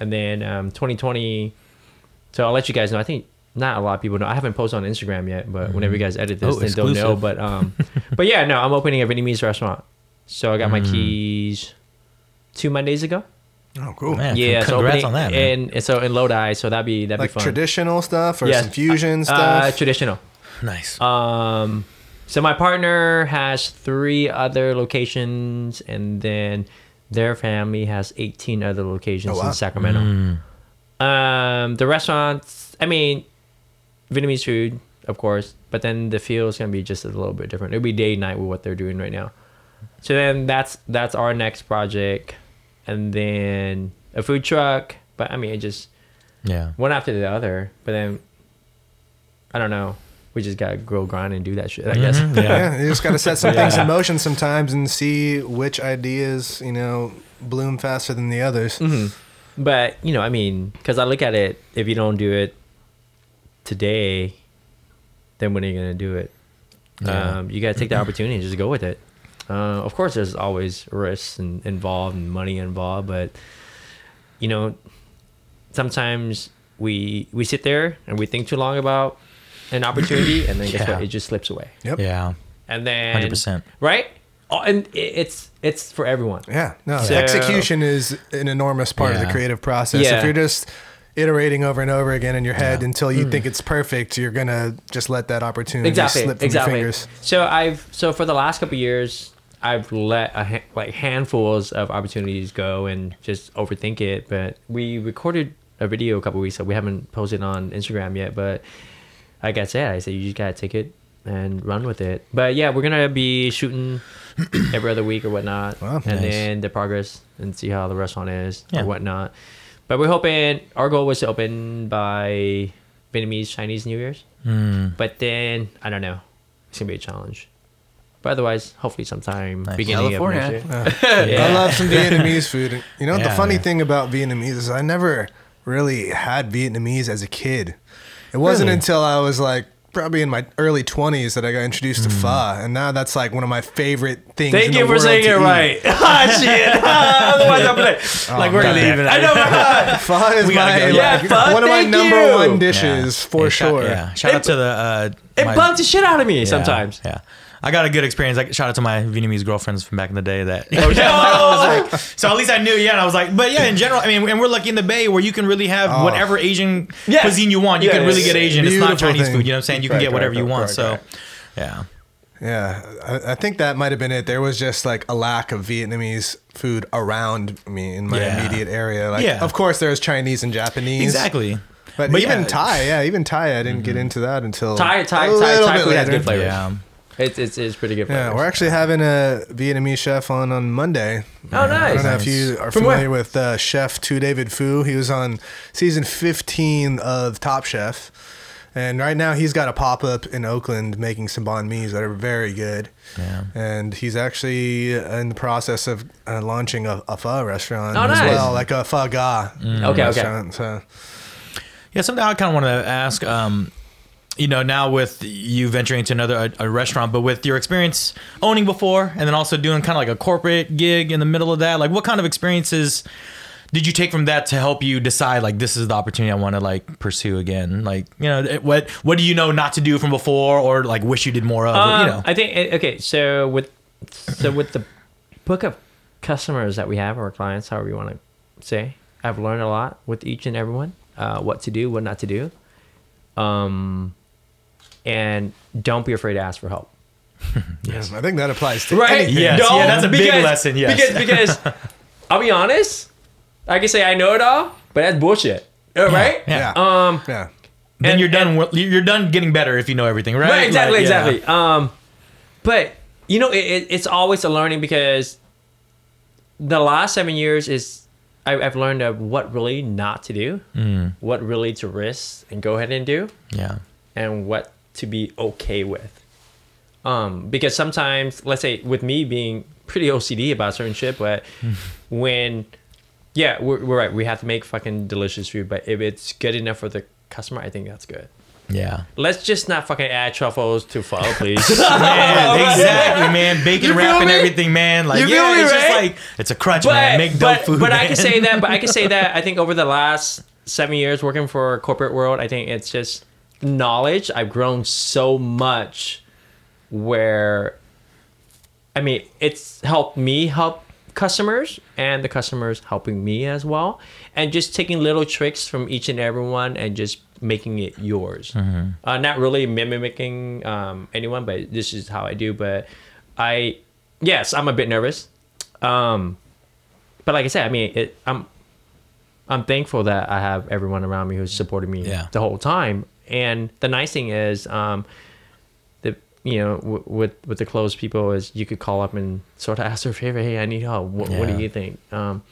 and then um, 2020. So I'll let you guys know. I think not a lot of people know. I haven't posted on Instagram yet, but whenever you guys edit this,
Oh,
then they'll know. But um, <laughs> but yeah, no, I'm opening a Vietnamese restaurant. So I got my keys two Mondays ago.
Oh, cool.
Man,
yeah, so
congrats
opening,
on that, man.
And, and so in Lodi, so that'd be that'd
Like
be fun.
traditional stuff or
Yes.
some fusion
Uh,
stuff.
traditional.
nice.
Um, so my partner has three other locations, and then their family has 18 other locations
Oh, wow.
in Sacramento.
Mm.
Um, the restaurants, I mean, Vietnamese food, of course, but then the feel is gonna be just a little bit different. It'll be day and night with what they're doing right now. So then that's that's our next project, and then a food truck. But I mean, it just
yeah.
one after the other. But then I don't know. We just gotta grow grind and do that shit. I guess.
Mhm, Yeah. <laughs>
yeah, you just got to set some <laughs> things in motion sometimes and see which ideas, you know, bloom faster than the others.
hmm But you know, I mean, because I look at it, if you don't do it today, then when are you gonna do it?
Yeah.
Um, you gotta take the opportunity and just go with it. Uh, of course, there's always risks and involved and money involved, but you know, sometimes we we sit there and we think too long about an opportunity, and then guess
Yeah.
what? It just slips away.
Yep.
Yeah.
And then
100%.
right? Oh, and it's it's for everyone.
Yeah, no,
So-
execution is an enormous part of the creative process.
Yeah.
If you're just iterating over and over again in your head
Yeah.
until you think it's perfect, you're gonna just let that opportunity
exactly
slip from
exactly
your fingers.
so i've so for the last couple of years i've let a ha- like handfuls of opportunities go and just overthink it but we recorded a video a couple weeks ago we haven't posted on instagram yet but like i said i said you just gotta take it and run with it but yeah we're gonna be shooting <clears throat> every other week or whatnot
Wow,
and
nice.
then the progress and see how the restaurant is
Yeah.
or whatnot but we're hoping our goal was to open by vietnamese chinese new year's
Mm.
but then I don't know. It's gonna be a challenge. But otherwise, hopefully sometime
Nice.
beginning
California.
of next year. <laughs> Yeah.
I love some Vietnamese food. You know what the funny
man.
thing about Vietnamese is I never really had Vietnamese as a kid. It wasn't
Really?
until I was like probably in my early 20s that I got introduced
Hmm.
to pho, and now that's like one of my favorite things.
Thank
in
you
the
for
world
saying it
eat.
right. <laughs> ah, shit. <laughs> Otherwise, I'm like,
like we're
man.
leaving.
I know. but-
Pho is
We
my,
go.
like,
Yeah, pho,
one of my number
you.
one dishes for
Hey, shout-
sure.
yeah. Shout out to the. Uh,
it
my-
bumped the shit out of me
yeah,
sometimes.
Yeah. I got a good experience. Like shout out to my Vietnamese girlfriends from back in the day. That <laughs>
Oh, <laughs>
I was like, <laughs> so at least I knew. Yeah, and I was like, but yeah, in general, I mean, and we're lucky in the Bay where you can really have
Oh.
whatever Asian
Yeah.
cuisine you want. You
Yeah,
can really get Asian. It's not Chinese
thing.
food. You know what I'm saying? You can
Correct,
get whatever
correct,
you want.
correct,
So,
correct.
yeah.
Yeah, I, I think that might have been it. There was just like a lack of Vietnamese food around me in my
Yeah.
immediate area. Like,
Yeah.
of course, there's Chinese and Japanese.
Exactly.
But,
But
even
yeah.
Thai, yeah, even Thai, I didn't get mm-hmm. into that until
Thai, Thai,
a
Thai, Thai
bit
food has good flavors.
Yeah.
It's, it's, it's pretty good.
Yeah,
flavors.
we're actually having a Vietnamese chef on on Monday.
Oh, nice!
I
nice.
don't know if you are
From
familiar
where?
with uh, Chef Tu David Phu. He was on season 15 of Top Chef. And right now he's got a pop up in Oakland making some banh mi's that are very good.
Yeah.
And he's actually in the process of uh, launching a, a pho restaurant
Oh,
as
nice.
well, like a pho ga
Okay, okay.
restaurant. So
Yeah, something I kind of want to ask. Um, you know, now with you venturing into another a, a restaurant, but with your experience owning before, and then also doing kind of like a corporate gig in the middle of that, like what kind of experiences did you take from that to help you decide like this is the opportunity I want to like pursue again? Like, you know, what what do you know not to do from before, or like wish you did more of?
Um,
you know,
I think eh, okay. So with so with the book of customers that we have, or clients, however you want to say, I've learned a lot with each and everyone. Uh, what to do, what not to do. Um, and don't be afraid to ask for help. <laughs>
yes. I think that applies to
Right?
anything.
Yes, yeah, that's a big lesson, yes.
Because because <laughs> I'll be honest, I can say I know it all, but that's bullshit. Uh, right?
Yeah.
Um,
Yeah.
Then
And-
you're done. wi- You're done getting better if you know everything, right?
Right, exactly,
Like, yeah.
exactly. Um, but you know, it, it, it's always a learning because the last seven years is I, I've learned of what really not to do,
Mm.
what really to risk and go ahead and do,
Yeah.
and what to be okay with. Um, because sometimes, let's say, with me being pretty OCD about certain shit, but <laughs> when, yeah, we're, we're right, we have to make fucking delicious food, but if it's good enough for the customer, I think that's good.
Yeah.
Let's just not fucking add truffles to pho, <laughs> please.
Man, <laughs> exactly, man. Bacon wrap and everything, man. Like, yeah,
me,
it's just like it's a crutch,
but
man. Make dope
but,
food.
but I
man.
can say that. But I can say that. I think over the last seven years working for corporate world, I think it's just knowledge. I've grown so much. Where, I mean, it's helped me help customers, and the customers helping me as well, and just taking little tricks from each and every one and just making it yours.
Mm-hmm.
Uh, not really mimicking um, anyone, but this is how I do. But I, yes, I'm a bit nervous. Um, but like I said, I mean, it, I'm I'm thankful that I have everyone around me who's supported me
Yeah.
the whole time. And the nice thing is, um, the you know, w- with with the close people is you could call up and sort of <laughs> ask their favor. Hey, I need help. What, what do you think? Um,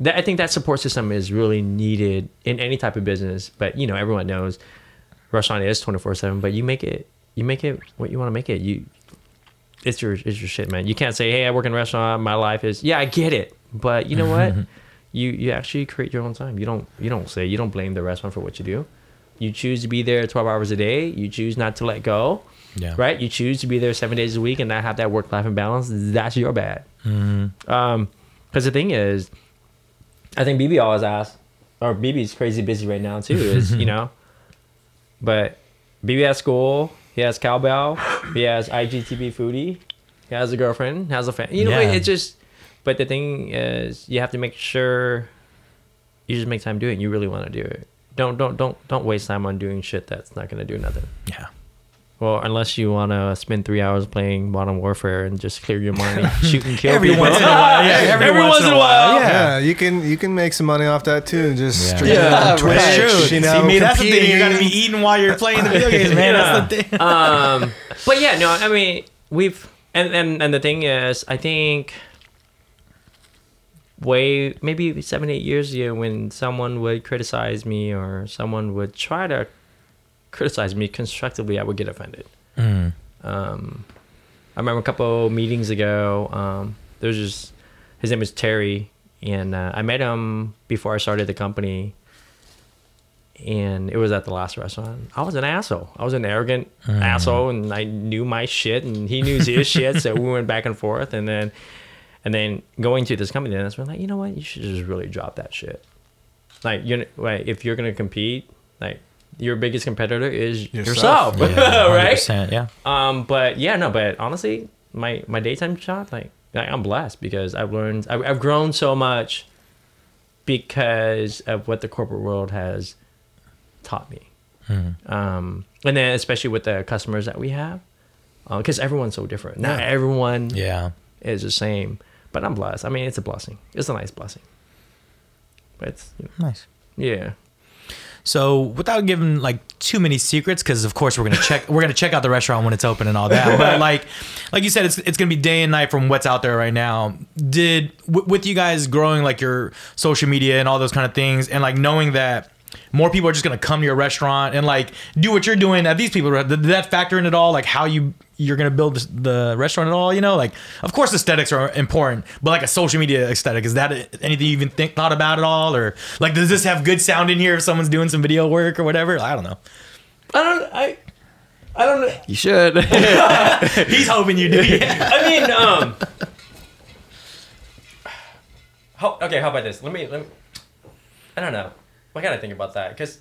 that I think that support system is really needed in any type of business. But you know, everyone knows restaurant is twenty four seven. But you make it you make it what you want to make it. You it's your it's your shit, man. You can't say, "Hey, I work in a restaurant. My life is." Yeah, I get it, but you know what? <laughs> you you actually create your own time. You don't you don't say you don't blame the restaurant for what you do. You choose to be there twelve hours a day. You choose not to let go.
Yeah.
Right. You choose to be there seven days a week and not have that work life imbalance. That's your bad. Um, because the thing is, I think BB always asks, or BB's crazy busy right now too. Is <laughs> you know, but BB has school. He has cowbell. He has IGTV foodie. He has a girlfriend. Has a family. You know,
Yeah.
it's just. But the thing is, you have to make sure you just make time doing. it. You really want to do it. Don't don't don't don't waste time on doing shit that's not gonna do nothing.
Yeah.
Well, unless you want to spend three hours playing Modern Warfare and just clear your money, <laughs> shoot and kill
Every
people.
once in a while. Yeah. <laughs> Every, once, in a while.
Yeah. you can you can make some money off that too. Just
Yeah.
streaming
Yeah,
on Twitch.
right.
That's true.
You know,
See, me, that's the thing. You got to be eating while you're playing the video games, man. That's the thing.
um, but yeah, no, I mean we've and and and the thing is, I think way maybe seven eight years ago when someone would criticize me or someone would try to criticize me constructively, I would get offended. Um, I remember a couple meetings ago. Um, there was just his name was Terry, and uh, I met him before I started the company. And it was at the last restaurant. I was an asshole. I was an arrogant asshole, and I knew my shit, and he knew his <laughs> shit. So we went back and forth, and then, and then going to this company, then that's when like, you know what, you should just really drop that shit. Like you, know, like if you're gonna compete, like your biggest competitor is
Yourself.
yourself,
Yeah, <laughs>
right?
Yeah.
Um, but yeah, no, but honestly, my my daytime job, like, like I'm blessed because I've learned, I've, I've grown so much because of what the corporate world has taught me. Um, and then especially with the customers that we have, because everyone's so different. Not
Yeah.
everyone
Yeah.
is the same, but I'm blessed. I mean, it's a blessing. It's a nice blessing. But it's you know,
Nice.
yeah.
So without giving like too many secrets, because of course we're gonna check we're gonna check out the restaurant when it's open and all that. But like like you said, it's it's gonna be day and night from what's out there right now. Did w- with you guys growing like your social media and all those kind of things, and like knowing that more people are just gonna come to your restaurant and like do what you're doing at these people. Did that factor in at all? Like how you you're gonna build the restaurant at all? You know, like of course aesthetics are important, but like a social media aesthetic is that anything you even think thought about at all, or like does this have good sound in here if someone's doing some video work or whatever? I don't know.
I don't. I. I don't know.
You should. <laughs> <laughs>
He's hoping you do. Yeah. <laughs>
I mean, um. How, okay, how about this? Let me, let me. I don't know. I gotta think about that because,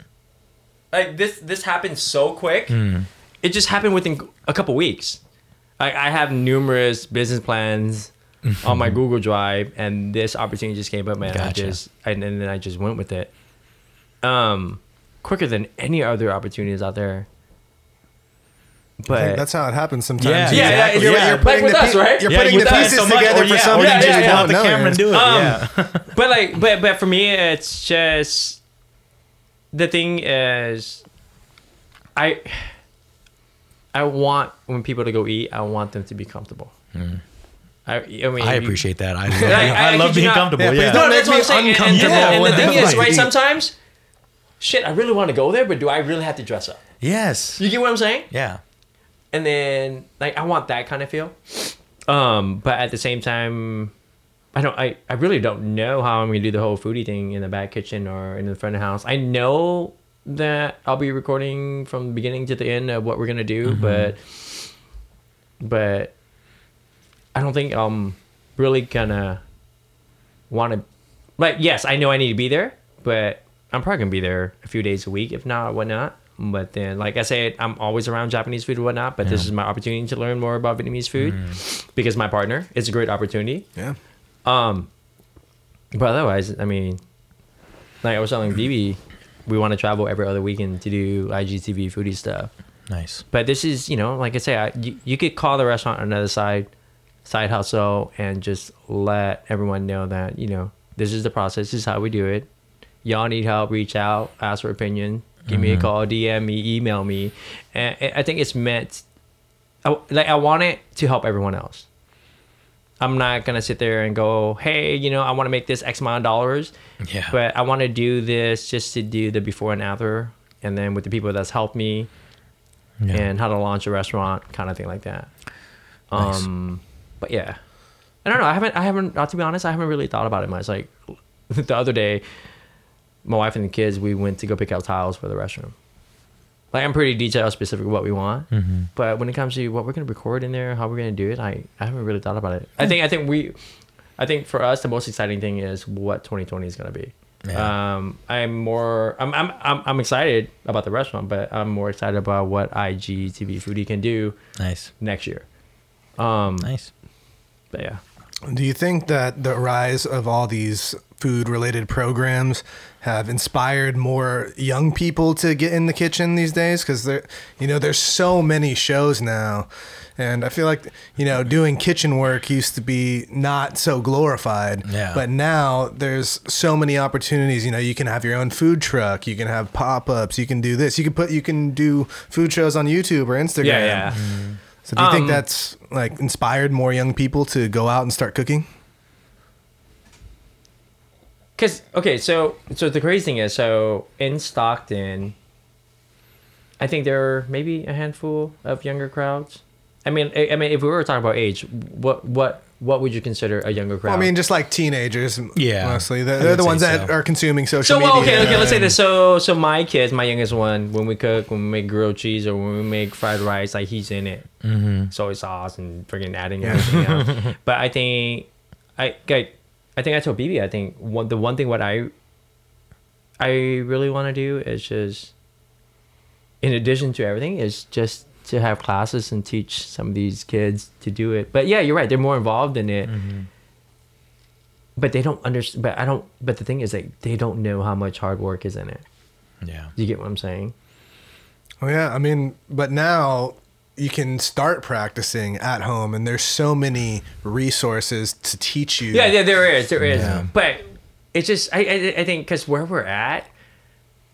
like this, this happened so quick. It just happened within a couple weeks. Like I have numerous business plans on my <laughs> Google Drive, and this opportunity just came up, man. I just, and, and then I just went with it. Um, quicker than any other opportunities out there.
I
But
think that's how it happens sometimes.
Yeah,
You-
yeah, yeah,
You're,
yeah.
you're putting
with
the,
us, right?
You're
Yeah,
putting
you
the pieces
so much,
together
or
for
yeah,
something
or
you
you
just
just
don't
the
know.
camera and do it.
Um,
yeah. <laughs>
but like but but for me it's just the thing is, I I want when people to go eat, I want them to be comfortable. I, I mean,
I
you-
appreciate that. I <laughs> love,
I-
I,
I
love being
not.
comfortable.
Yeah,
Yeah.
don't
No, that's
make
what I'm saying. And- And,
uncomfortable
and, and the thing is, right?
eating.
Sometimes, shit, I really want to go there, but do I really have to dress up?
Yes.
You get what I'm saying?
Yeah.
and then like I want that kind of feel. Um, but at the same time, I don't. I, I really don't know how I'm gonna do the whole foodie thing in the back kitchen or in the front of the house. I know that I'll be recording from the beginning to the end of what we're gonna do, mm-hmm. but but I don't think I'm really gonna want to. Like, yes, I know I need to be there, but I'm probably gonna be there a few days a week, if not whatnot. But then, like I said, I'm always around Japanese food and whatnot. But this is my opportunity to learn more about Vietnamese food mm. because my partner. It's a great opportunity.
Yeah.
Um, but otherwise, I mean, like I was telling BB, we want to travel every other weekend to do IGTV foodie stuff.
Nice.
But this is, you know, like I say, I, you, you could call the restaurant another side, side hustle, and just let everyone know that you know this is the process. This is how we do it. Y'all need help? Reach out, ask for opinion, give me a call, DM me, email me, and I I think it's meant. I, like I want it to help everyone else. I'm not gonna sit there and go, hey, you know, I want to make this X amount of dollars.
Yeah.
But I want to do this just to do the before and after, and then with the people that's helped me,
Yeah.
and how to launch a restaurant, kind of thing like that.
Nice.
Um, but yeah, I don't know. I haven't. I haven't. Uh, to be honest, I haven't really thought about it much. Like <laughs> the other day, my wife and the kids, we went to go pick out tiles for the restroom. Like I'm pretty detail specific what we want,
Mm-hmm.
but when it comes to what we're gonna record in there, how we're gonna do it, I, I haven't really thought about it. I think I think we, I think for us the most exciting thing is what 2020 is gonna be.
Yeah.
Um, I'm more I'm, I'm I'm I'm excited about the restaurant, but I'm more excited about what IGTV Foodie can do
Nice.
next year. Um,
Nice.
but yeah.
Do you think that the rise of all these food related programs have inspired more young people to get in the kitchen these days? Because there, you know, there's so many shows now, and I feel like you know doing kitchen work used to be not so glorified.
Yeah.
But now there's so many opportunities. You know, you can have your own food truck, you can have pop ups, you can do this, you can put, you can do food shows on YouTube or Instagram.
Yeah, yeah.
So do you think
Um,
that's like inspired more young people to go out and start cooking?
Cause okay, so so the crazy thing is, so in Stockton, I think there are maybe a handful of younger crowds. I mean, I, I mean, if we were talking about age, what what what would you consider a younger crowd?
Well, I mean, just like teenagers,
Yeah,
mostly. They're, they're the
say
ones that
so.
are consuming social
so
media.
well, okay, okay. Let's say this. So so my kids, my youngest one, when we cook, when we make grilled cheese or when we make fried rice, like he's in it. Mm-hmm. Soy sauce and freaking adding everything else. <laughs> But I think I I, I think I told BB. I think one the one thing what I I really want to do is just, in addition to everything, is just to have classes and teach some of these kids to do it. But yeah, you're right. They're more involved in it. Mm-hmm. But they don't understand. But I don't. But the thing is, like, they don't know how much hard work is in it.
Yeah.
You get what I'm saying?
Oh yeah, I mean, but now you can start practicing at home, and there's so many resources to teach you.
Yeah, yeah, there is, there is.
Yeah.
But it's just, I, I, I think, because where we're at,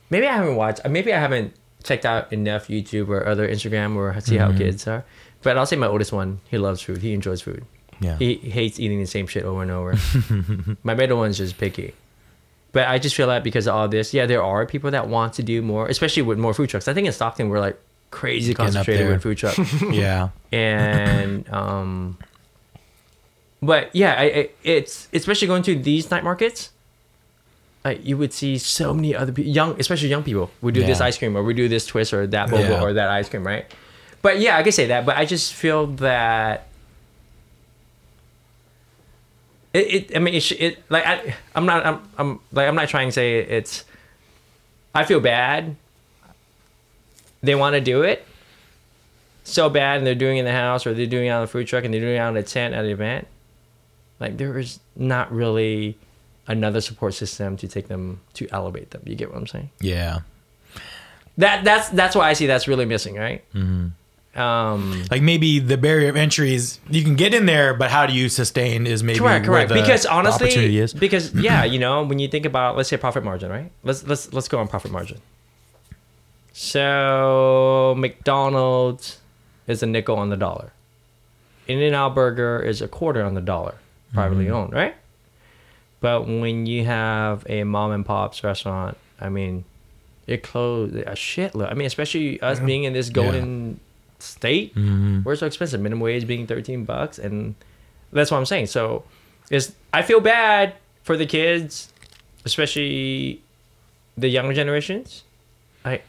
maybe I haven't watched, maybe I haven't checked out enough YouTube or other Instagram or see how mm-hmm. kids are. But I'll say my oldest one, he loves food. He enjoys food.
Yeah.
He hates eating the same shit over and over. <laughs> my middle one's just picky. But I just feel that because of all this, yeah, there are people that want to do more, especially with more food trucks. I think in Stockton we're like crazy concentrated with food truck. <laughs>
Yeah.
and um but yeah I, I it's especially going to these night markets like you would see so many other people young especially young people we do this ice cream or we do this twist or that boba
Yeah.
or that ice cream right but yeah i could say that but i just feel that it, it i mean it, it like I, i'm not I'm, I'm like i'm not trying to say it's i feel bad they want to do it so bad and they're doing it in the house or they're doing it on the food truck and they're doing it on a tent at an event, like there is not really another support system to take them to elevate them. You get what I'm saying?
Yeah.
That that's that's why I see that's really missing, right? Mm-hmm. um,
Like maybe the barrier of entry is you can get in there, but how do you sustain is maybe
correct, correct.
the-
because honestly, because yeah, you know, when you think about let's say profit margin, right? Let's let's let's go on profit margin. So McDonald's is a nickel on the dollar. In-N-Out Burger is a quarter on the dollar, privately
Mm-hmm.
owned, right? But when you have a mom and pop's restaurant, I mean, it closed a shitload. I mean, especially us being in this golden state,
Mm-hmm.
we're so expensive. Minimum wage being thirteen bucks, and that's what I'm saying. So, is I feel bad for the kids, especially the younger generations. I,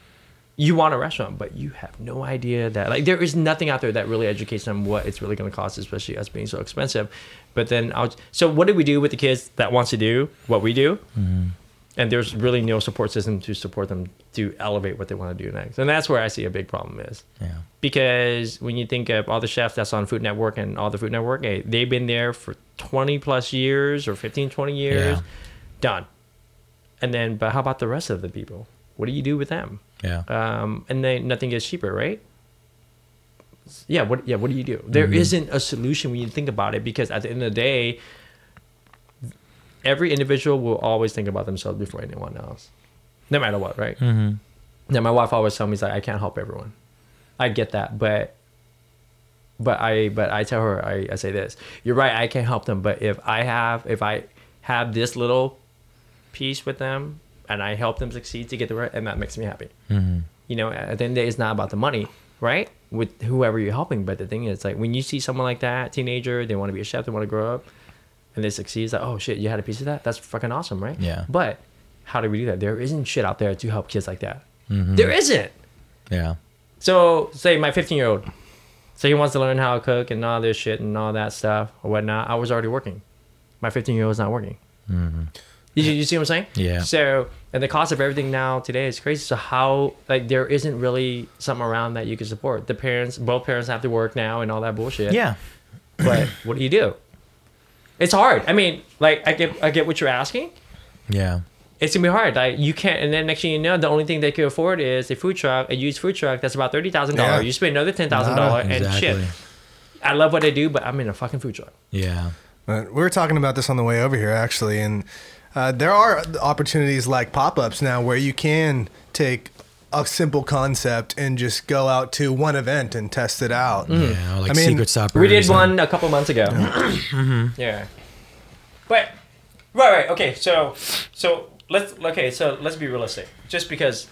you want a restaurant, but you have no idea that like there is nothing out there that really educates them what it's really going to cost, especially us being so expensive. But then I'll. So what do we do with the kids that wants to do what we do? Mm-hmm. And there's really no support system to support them to elevate what they want to do next. And that's where I see a big problem is
Yeah.
because when you think of all the chefs that's on Food Network and all the Food Network, hey, they've been there for 20 plus years or 15, 20 years,
Yeah.
done. And then, but how about the rest of the people? What do you do with them?
Yeah.
Um, and then nothing gets cheaper, right? Yeah. What? Yeah. What do you do? There
Mm-hmm.
not a solution when you think about it because at the end of the day, every individual will always think about themselves before anyone else, no matter what, right?
Mm-hmm.
Now, my wife always tells me, "Is like I can't help everyone." I get that, but but I but I tell her I, I say this. You're right. I can't help them, but if I have if I have this little piece with them and I help them succeed to get the right, and that makes me happy.
Mm-hmm.
You know, at the end of the day, it's not about the money, right? With whoever you're helping, but the thing is, like when you see someone like that, teenager, they want to be a chef, they want to grow up, and they succeed. It's like, oh shit, you had a piece of that. That's fucking awesome, right?
Yeah.
But how do we do that? There isn't shit out there to help kids like that.
Mm-hmm.
There isn't.
Yeah.
So, say my 15 year old, so he wants to learn how to cook and all this shit and all that stuff or whatnot. I was already working. My 15 year old's not working. You, you see what I'm saying?
Yeah.
So, and the cost of everything now today is crazy. So, how, like, there isn't really something around that you can support. The parents, both parents have to work now and all that bullshit.
Yeah.
But <clears throat> what do you do? It's hard. I mean, like, I get, I get what you're asking
Yeah.
it's gonna be hard. Like you can't, and then next thing you know, the only thing they can afford is a food truck, a used food truck that's about thirty thousand
Yeah.
dollars. You spend another ten thousand dollars, and
Exactly.
shit. I love what I do, but I'm in a fucking food truck.
Yeah.
Uh, we were talking about this on the way over here, actually, and uh, there are opportunities like pop ups now where you can take a simple concept and just go out to one event and test it out. Mm.
Yeah. Like
I mean,
secret suppers.
We did one a couple months ago. <coughs> Mm-hmm. Yeah, but right, right, okay. So, so let's okay. So let's be realistic. Just because,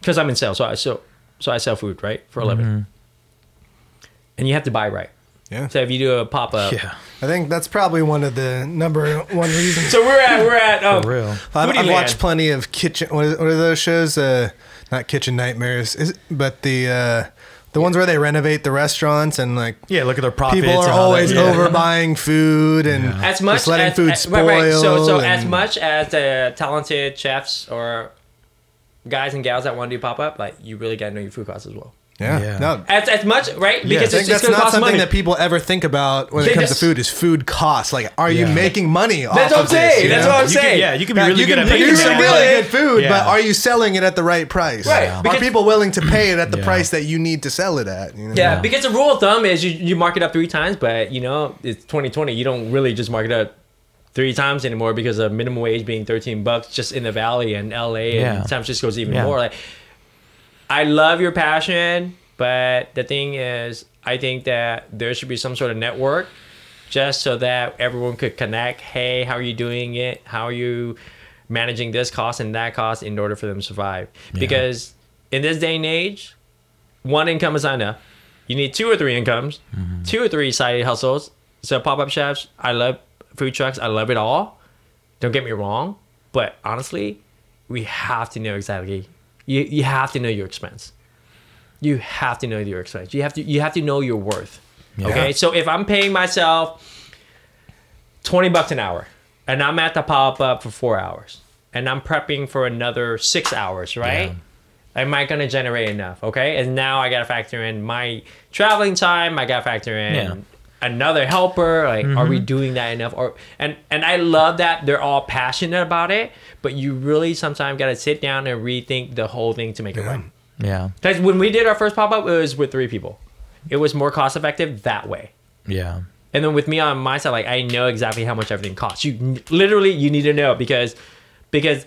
because I'm in sales, so I so so I sell food right for a living, mm-hmm. and you have to buy right.
Yeah.
So if you do a pop up,
Yeah.
I think that's probably one of the number one reasons.
So we're at we're at um,
For real.
I've, I've watched plenty of kitchen. What, is, what are those shows? Uh, not Kitchen Nightmares, is, but the uh, the ones where they renovate the restaurants and like
Yeah. Look at their profits.
people are
and all that.
always
Yeah.
overbuying food and
as much
just letting
as,
food
as-
spoil.
right, right. So so as much as the talented chefs or guys and gals that want to do pop up, like you really gotta know your food costs as well.
Yeah,
Yeah.
no.
As, as much right because
think
it's, it's
that's
gonna
not
cost
something
money.
that people ever think about when it comes
just-
to food. Is food costs? Like, are you making money? off
That's what I'm
of this,
saying. That's
know?
what I'm
You could-
saying.
yeah. You can be
That
really
you
good
can
at making
produce some
that.
really
good.
good <laughs> food,
Yeah.
but are you selling it at the right price?
Right,
Yeah.
Are
because-
people willing to pay it at the
Yeah.
price that you need to sell it at? You know?
Yeah,
Yeah.
because the rule of thumb is you, you mark it up three times, but you know it's 2020. You don't really just mark it up three times anymore because of minimum wage being 13 bucks just in the valley and LA
Yeah.
and San Francisco's even
Yeah.
more. Like, I love your passion, but the thing is, I think that there should be some sort of network just so that everyone could connect. Hey, how are you doing it? How are you managing this cost and that cost in order for them to survive? Because in this day and age, one income is not enough. You need two or three incomes, mm-hmm. two or three side hustles. So pop up shops, I love food trucks, I love it all. Don't get me wrong, but honestly, we have to know exactly. You you have to know your expense. You have to know your expense. You have to you have to know your worth. Okay, so if I'm paying myself twenty bucks an hour, and I'm at the pop up for four hours, and I'm prepping for another six hours, right? Am I gonna generate enough? Okay, and now I gotta factor in my traveling time. I gotta factor in
Yeah.
another helper. Like, are we mm-hmm. doing that enough? Or and and I love that they're all passionate about it, but you really sometimes gotta sit down and rethink the whole thing to make it right.
Yeah.
Because when we did our first pop up, it was with three people. It was more cost effective that way.
Yeah.
And then with me on my side, like I know exactly how much everything costs. You literally you need to know because because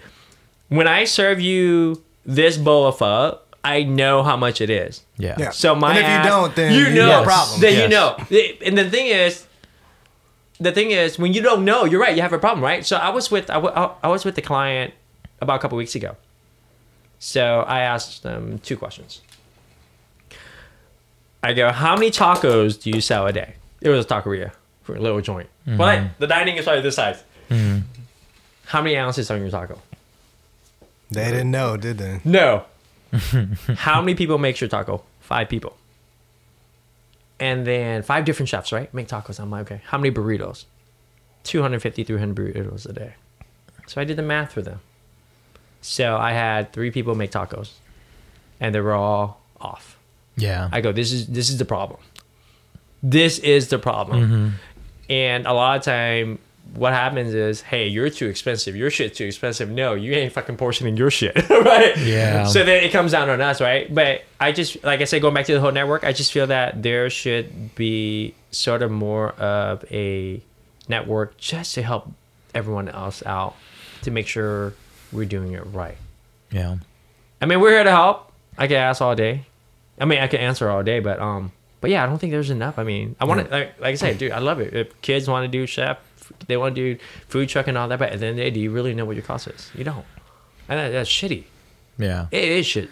when I serve you this bowl of pho, I know how much it is.
Yeah.
Yeah.
So my
And if you
ass-
don't, then
you
you
know
got a problem.
Then you know. And the thing is, the thing is, when you don't know, you're right. You have a problem, right? So I was with I was with the client about a couple weeks ago. So I asked them two questions. I go, how many tacos do you sell a day? It was a taqueria for a little joint. Mm-hmm. But like, the dining is probably this size. Mm-hmm. How many ounces on your taco?
They didn't know, did they?
No. <laughs> How many people makes your taco? Five people. And then five different chefs, right? Make tacos. I'm like, okay. How many burritos? 250, 300 burritos a day. So I did the math for them. So I had three people make tacos, and they were all off.
Yeah.
I go, this is this is the problem. This is the problem. Mm-hmm. And a lot of time, what happens is, hey, you're too expensive. Your shit too expensive. No, you ain't fucking portioning your shit, <laughs> right?
Yeah.
So then it comes down on us, right? But I just, like I said, going back to the whole network, I just feel that there should be sort of more of a network just to help everyone else out to make sure we're doing it right.
yeah.
I mean, we're here to help. I can ask all day. I mean, I can answer all day, but um, but yeah, I don't think there's enough. I mean, I want to like, like I said, dude, I love it. If kids want to do chef, they want to do food truck and all that, but at the end of the day, do you really know what your cost is? You don't, and that, that's shitty.
Yeah.
It is shit.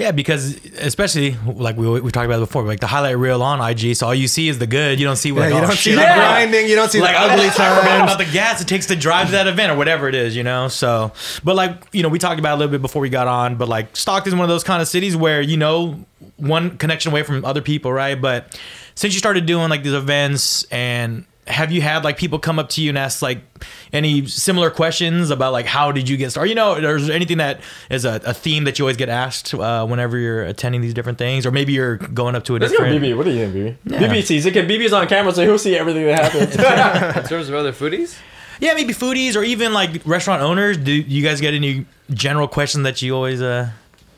Yeah, because especially like we we talked about before, like the highlight reel on IG, so all you see is the good. You don't see
Yeah,
like
you
oh,
don't
shit,
see the
I'm
grinding. You don't see
like
the ugly <laughs>
I
times.
about the gas it takes to drive to that event or whatever it is, you know. So, but like you know, we talked about it a little bit before we got on, but like Stockton's one of those kind of cities where you know one connection away from other people, right? But since you started doing like these events and have you had like people come up to you and ask like any similar questions about like how did you get started? You know, is there anything that is a, a theme that you always get asked uh, whenever you're attending these different things, or maybe you're going up to a
Let's
different.
BB. What do you think, BB?
Yeah.
BB sees it. 'cause BB's on camera, so he'll see everything that happens. <laughs> <laughs>
In terms of other foodies,
Yeah, maybe foodies or even like restaurant owners. Do you guys get any general questions that you always uh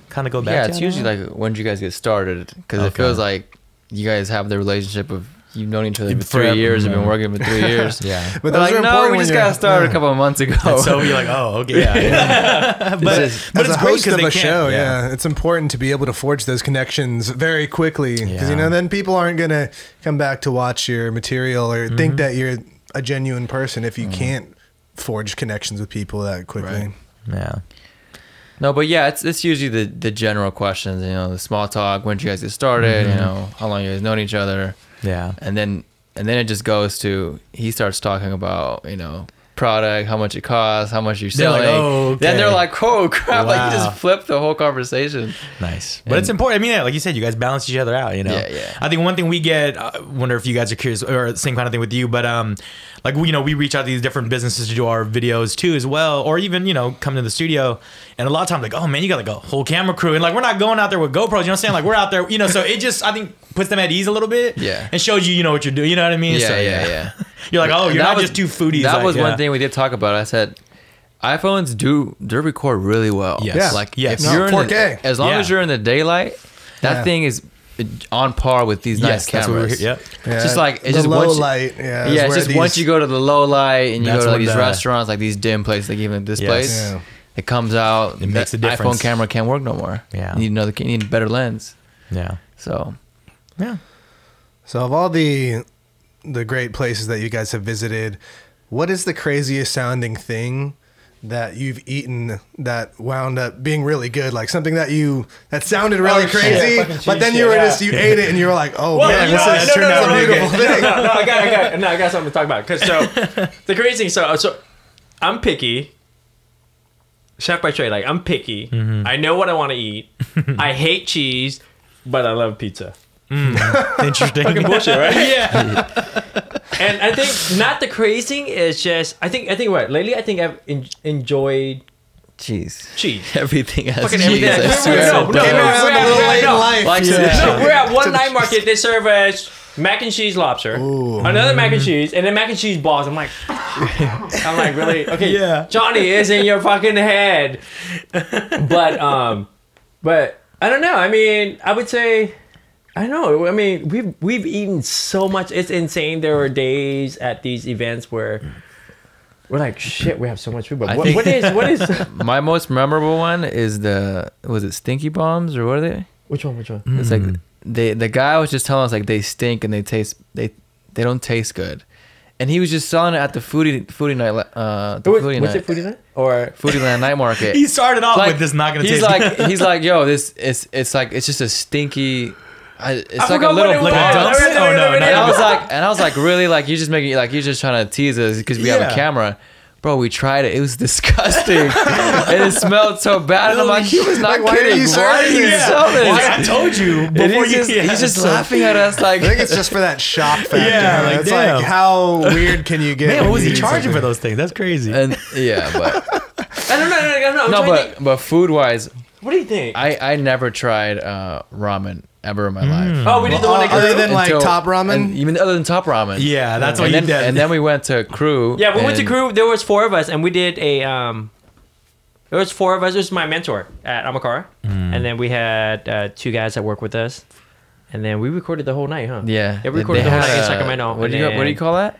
kind of go back
yeah,
to?
it's usually like when did you guys get started? Because it feels like you guys have the relationship of you've known each other for
Forever,
three years, you've been working for three <laughs> years.
yeah.
But
But
those
like,
are
no, we just got started <laughs>
yeah.
a couple of months ago.
so you're like, oh, okay, yeah. yeah. <laughs> but
As,
but it's
a
great
host
'cause
of
they
a
can-
show, yeah. it's important to be able to forge those connections very quickly because
Yeah.
you know then people aren't gonna come back to watch your material or
Mm-hmm.
think that you're a genuine person if you can't forge connections with people that quickly.
Right.
Yeah.
No, but yeah, it's it's usually the the general questions. You know, the small talk. When did you guys get started? You know, how long you guys known each other,
Yeah.
and then and then it just goes to he starts talking about you know product, how much it costs, how much you're
They're like,
selling.
"Oh,
Then they're like, oh crap! Like you just flip the whole conversation.
Nice, but it's important. I mean, yeah, like you said, you guys balance each other out. You know,
Yeah, yeah.
I think one thing we get, I wonder if you guys are curious, or same kind of thing with you, but um, like we, you know, we reach out to these different businesses to do our videos too, as well, or even you know, come to the studio, and a lot of times like, oh man, you got like a whole camera crew, and like we're not going out there with GoPros. You know what I'm saying? Like we're out there, you know, so it just I think puts them at ease a little bit,
Yeah.
and shows you you know what you're doing. You know what I mean?
Yeah,
So,
yeah, yeah. <laughs>
You're like, oh, you're not
was-
just two foodies.
That
like,
was
yeah.
one thing we did talk about. I said iPhones do do record really well.
Yes. Yeah.
Like
Yes.
if
No,
you're in
4K.
the, as long
Yeah.
as you're in the daylight, that
Yeah.
thing is uh, on par with these
Yes,
nice
that's what we're
cameras.
Yep.
Yeah,
Just like- it's
the
just
low
once you-
light. Yeah,
Yeah, it's
where
just once you go to the low light and you go to like these
the-
restaurants, like these dim places, like even this
Yes.
place,
Yeah.
it comes out.
It makes
the
a difference.
iPhone camera can't work no more.
Yeah.
you need another. You need a better lens.
Yeah.
So
Yeah.
So of all the the great places that you guys have visited, what is the craziest sounding thing that you've eaten that wound up being really good? Like something that you that sounded really
Oh,
crazy,
Fucking
but then you
shit,
were
yeah.
just you <laughs> ate it and you were like, oh
Well,
man,
you
this
know,
has
no,
turned
no,
out
no,
a beautiful
No,
thing.
no, no, I got, I got, no, I got something to talk about. Cause so <laughs> the crazy thing, so so I'm picky. Chef by trade, like I'm picky.
Mm-hmm.
I know what I want to eat. <laughs> I hate cheese, but I love pizza. <laughs>
Interesting.
Fucking bullshit, right? <laughs>
yeah. <laughs>
And I think not the crazy thing is just I think I think what lately I think I've en- enjoyed
jeez,
cheese.
everything has
Fucking
cheese.
everything.
I
No,
swear.
no, no, no, we're at-
little
we're at-
late in
no.
life.
Like,
we're at one night market. They serve us mac and cheese lobster, another mac and cheese, and then mac and cheese balls. I'm like, I'm like, really? Okay,
Yeah.
Johnny is in your fucking head. But um, but I don't know. I mean, I would say, I know. I mean, we've we've eaten so much. It's insane. There were days at these events where we're like, shit, we have so much food. But what, what is what is <laughs>
My most memorable one is the was it Stinky Bombs or what are they?
which one? Which one?
It's like they the guy was just telling us like they stink and they taste they they don't taste good, and he was just selling it at the foodie foodie night uh the
Was,
foodie
was
night
it foodie night or?
foodie land night market. <laughs>
He started off
Like,
with this not gonna
he's
taste
like
good.
he's like yo this it's it's like it's just a stinky. I, it's like a little
it was.
Like a
bomb.
dump?
Wait, wait,
Oh,
wait,
no,
wait,
no,
And I was like, and I was like, really, like you're just making, like you're just trying to tease us because we have a camera, bro. We tried it; it was <laughs> disgusting, and it smelled so bad. And I'm like, he was not
Like, why
kidding.
are you
Why
serving
are you
this?
selling this?
Why, I told you before
he's
you.
just,
yeah, <laughs>
he's just
so-
laughing at us like,
I think it's just for that shock <laughs> factor.
Yeah, like,
it's
damn.
like how weird can you get?
Man, what was he charging
something?
for those things? That's crazy.
and yeah, but
I don't know. No, no, no. I'm
no, but but food wise,
what do you think?
I I never tried uh, ramen ever in my life.
oh, we did the
Well,
one that
other
grew.
than like
Until-
top ramen.
and even other than top ramen.
yeah, that's what
and
you
then,
did.
and then we went to Kru.
Yeah, we went to
and-
Kru. There was four of us, and we did a. um There was four of us. It was my mentor at Amakara,
Mm.
and then we had uh, two guys that work with us, and then we recorded the whole night, huh?
Yeah,
Yeah, we recorded
they
the whole
had
night in
a-
Sacramento.
What do
and
you what do you
then-
call that?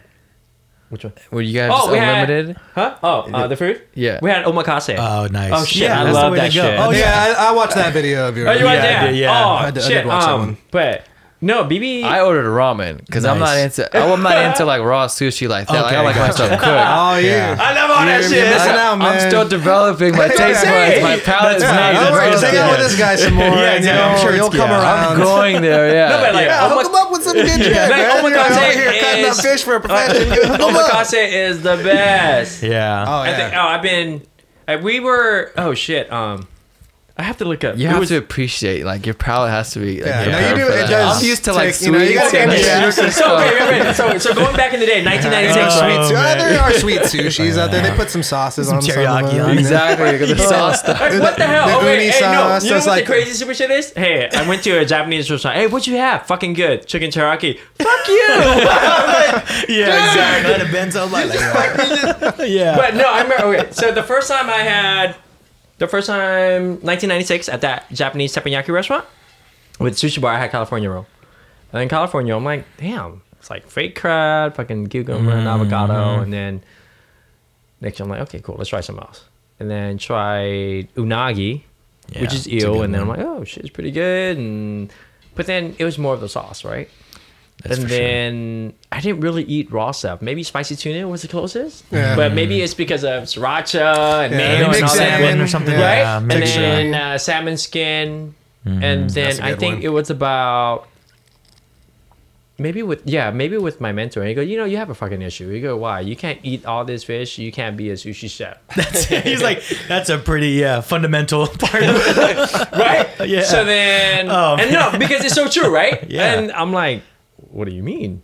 Which one?
Were you guys
Oh, we had-
unlimited?
Huh? Oh, uh, the food.
Yeah.
We had omakase.
oh, nice.
Oh, shit,
Yeah,
I
that's the
love
way to
that
go.
shit.
Oh, yeah.
yeah, I, I watched that video of yours.
oh, you went
Yeah, I
there?
did, yeah.
Oh,
I did- I
shit.
did watch that
um,
one.
But no, BB.
I ordered ramen because I'm not
Nice.
into. I'm not into like raw sushi like that. like, I
Okay,
like my
gotcha.
stuff cooked. <laughs>
Oh yeah.
I love all that
You're-
shit.
you're missing out, man.
I'm still developing my taste buds. My palate is
That's
not
nice.
Don't worry,
That's
just
good.
hang out with this guy some more. <laughs>
Yeah,
and, you
exactly.
know,
I'm sure
you'll come
yeah.
around.
I'm going there. Yeah.
No, but like,
Yeah,
Oma-
hook him up with some good shit,
Like,
man.
Omakase
over here cutting up
is-
fish for a profession. Hook 'em up.
omakase is the best.
Yeah.
Oh
I
yeah.
think. Oh, I've been. uh, We were. Oh shit. Um, I have to look up.
You
It
have
was-
to appreciate like your palate has to be. Like,
Yeah, no, you do- it does
I'm used to like
take- you know, you gotta
and
get- yeah.
So,
stuff.
okay, wait, wait. So, so going back in the day, <laughs> 1996,
Sweet
right?
Oh,
there are <laughs> sweet sushis out there. They put some sauces
Some
on some
teriyaki
of them.
on it.
Exactly. The <laughs> sauce stuff.
Like, what the hell?
the
oh, wait,
uni
hey, no.
sauce,
You know what
like-
the crazy super shit is? Hey, I went to a Japanese restaurant. Hey, what'd you have? Fucking good. Chicken teriyaki. Fuck you.
Yeah, exactly. That bento like, yeah.
But no, I remember. Okay, so the first time I had, the first time, 1996, at that Japanese teppanyaki restaurant with sushi bar, I had California roll. And in California, I'm like, damn, it's like fake crab, fucking cucumber and avocado, and then next I'm like, okay, cool, let's try something else. And then tried unagi, which is eel, and then I'm like, oh, shit, it's pretty good. And but then it was more of the sauce, right?
That's
and
for sure.
then I didn't really eat raw stuff. Maybe spicy tuna was the closest.
Yeah.
But maybe it's because of sriracha and
Yeah,
mayo and
mixed
all that.
salmon
or something.
yeah.
Right?
Yeah,
and then uh, salmon skin. And then
That's a
I
good
think
one.
it was about maybe with yeah, maybe with my mentor. And he go, you know, you have a fucking issue. You go, why? You can't eat all this fish. You can't be a sushi chef. <laughs> <laughs>
He's like, that's a pretty yeah fundamental <laughs> part of it.
right?
Yeah.
So then,
Oh,
and no, because it's so true, right?
Yeah.
And I'm like, what do you mean?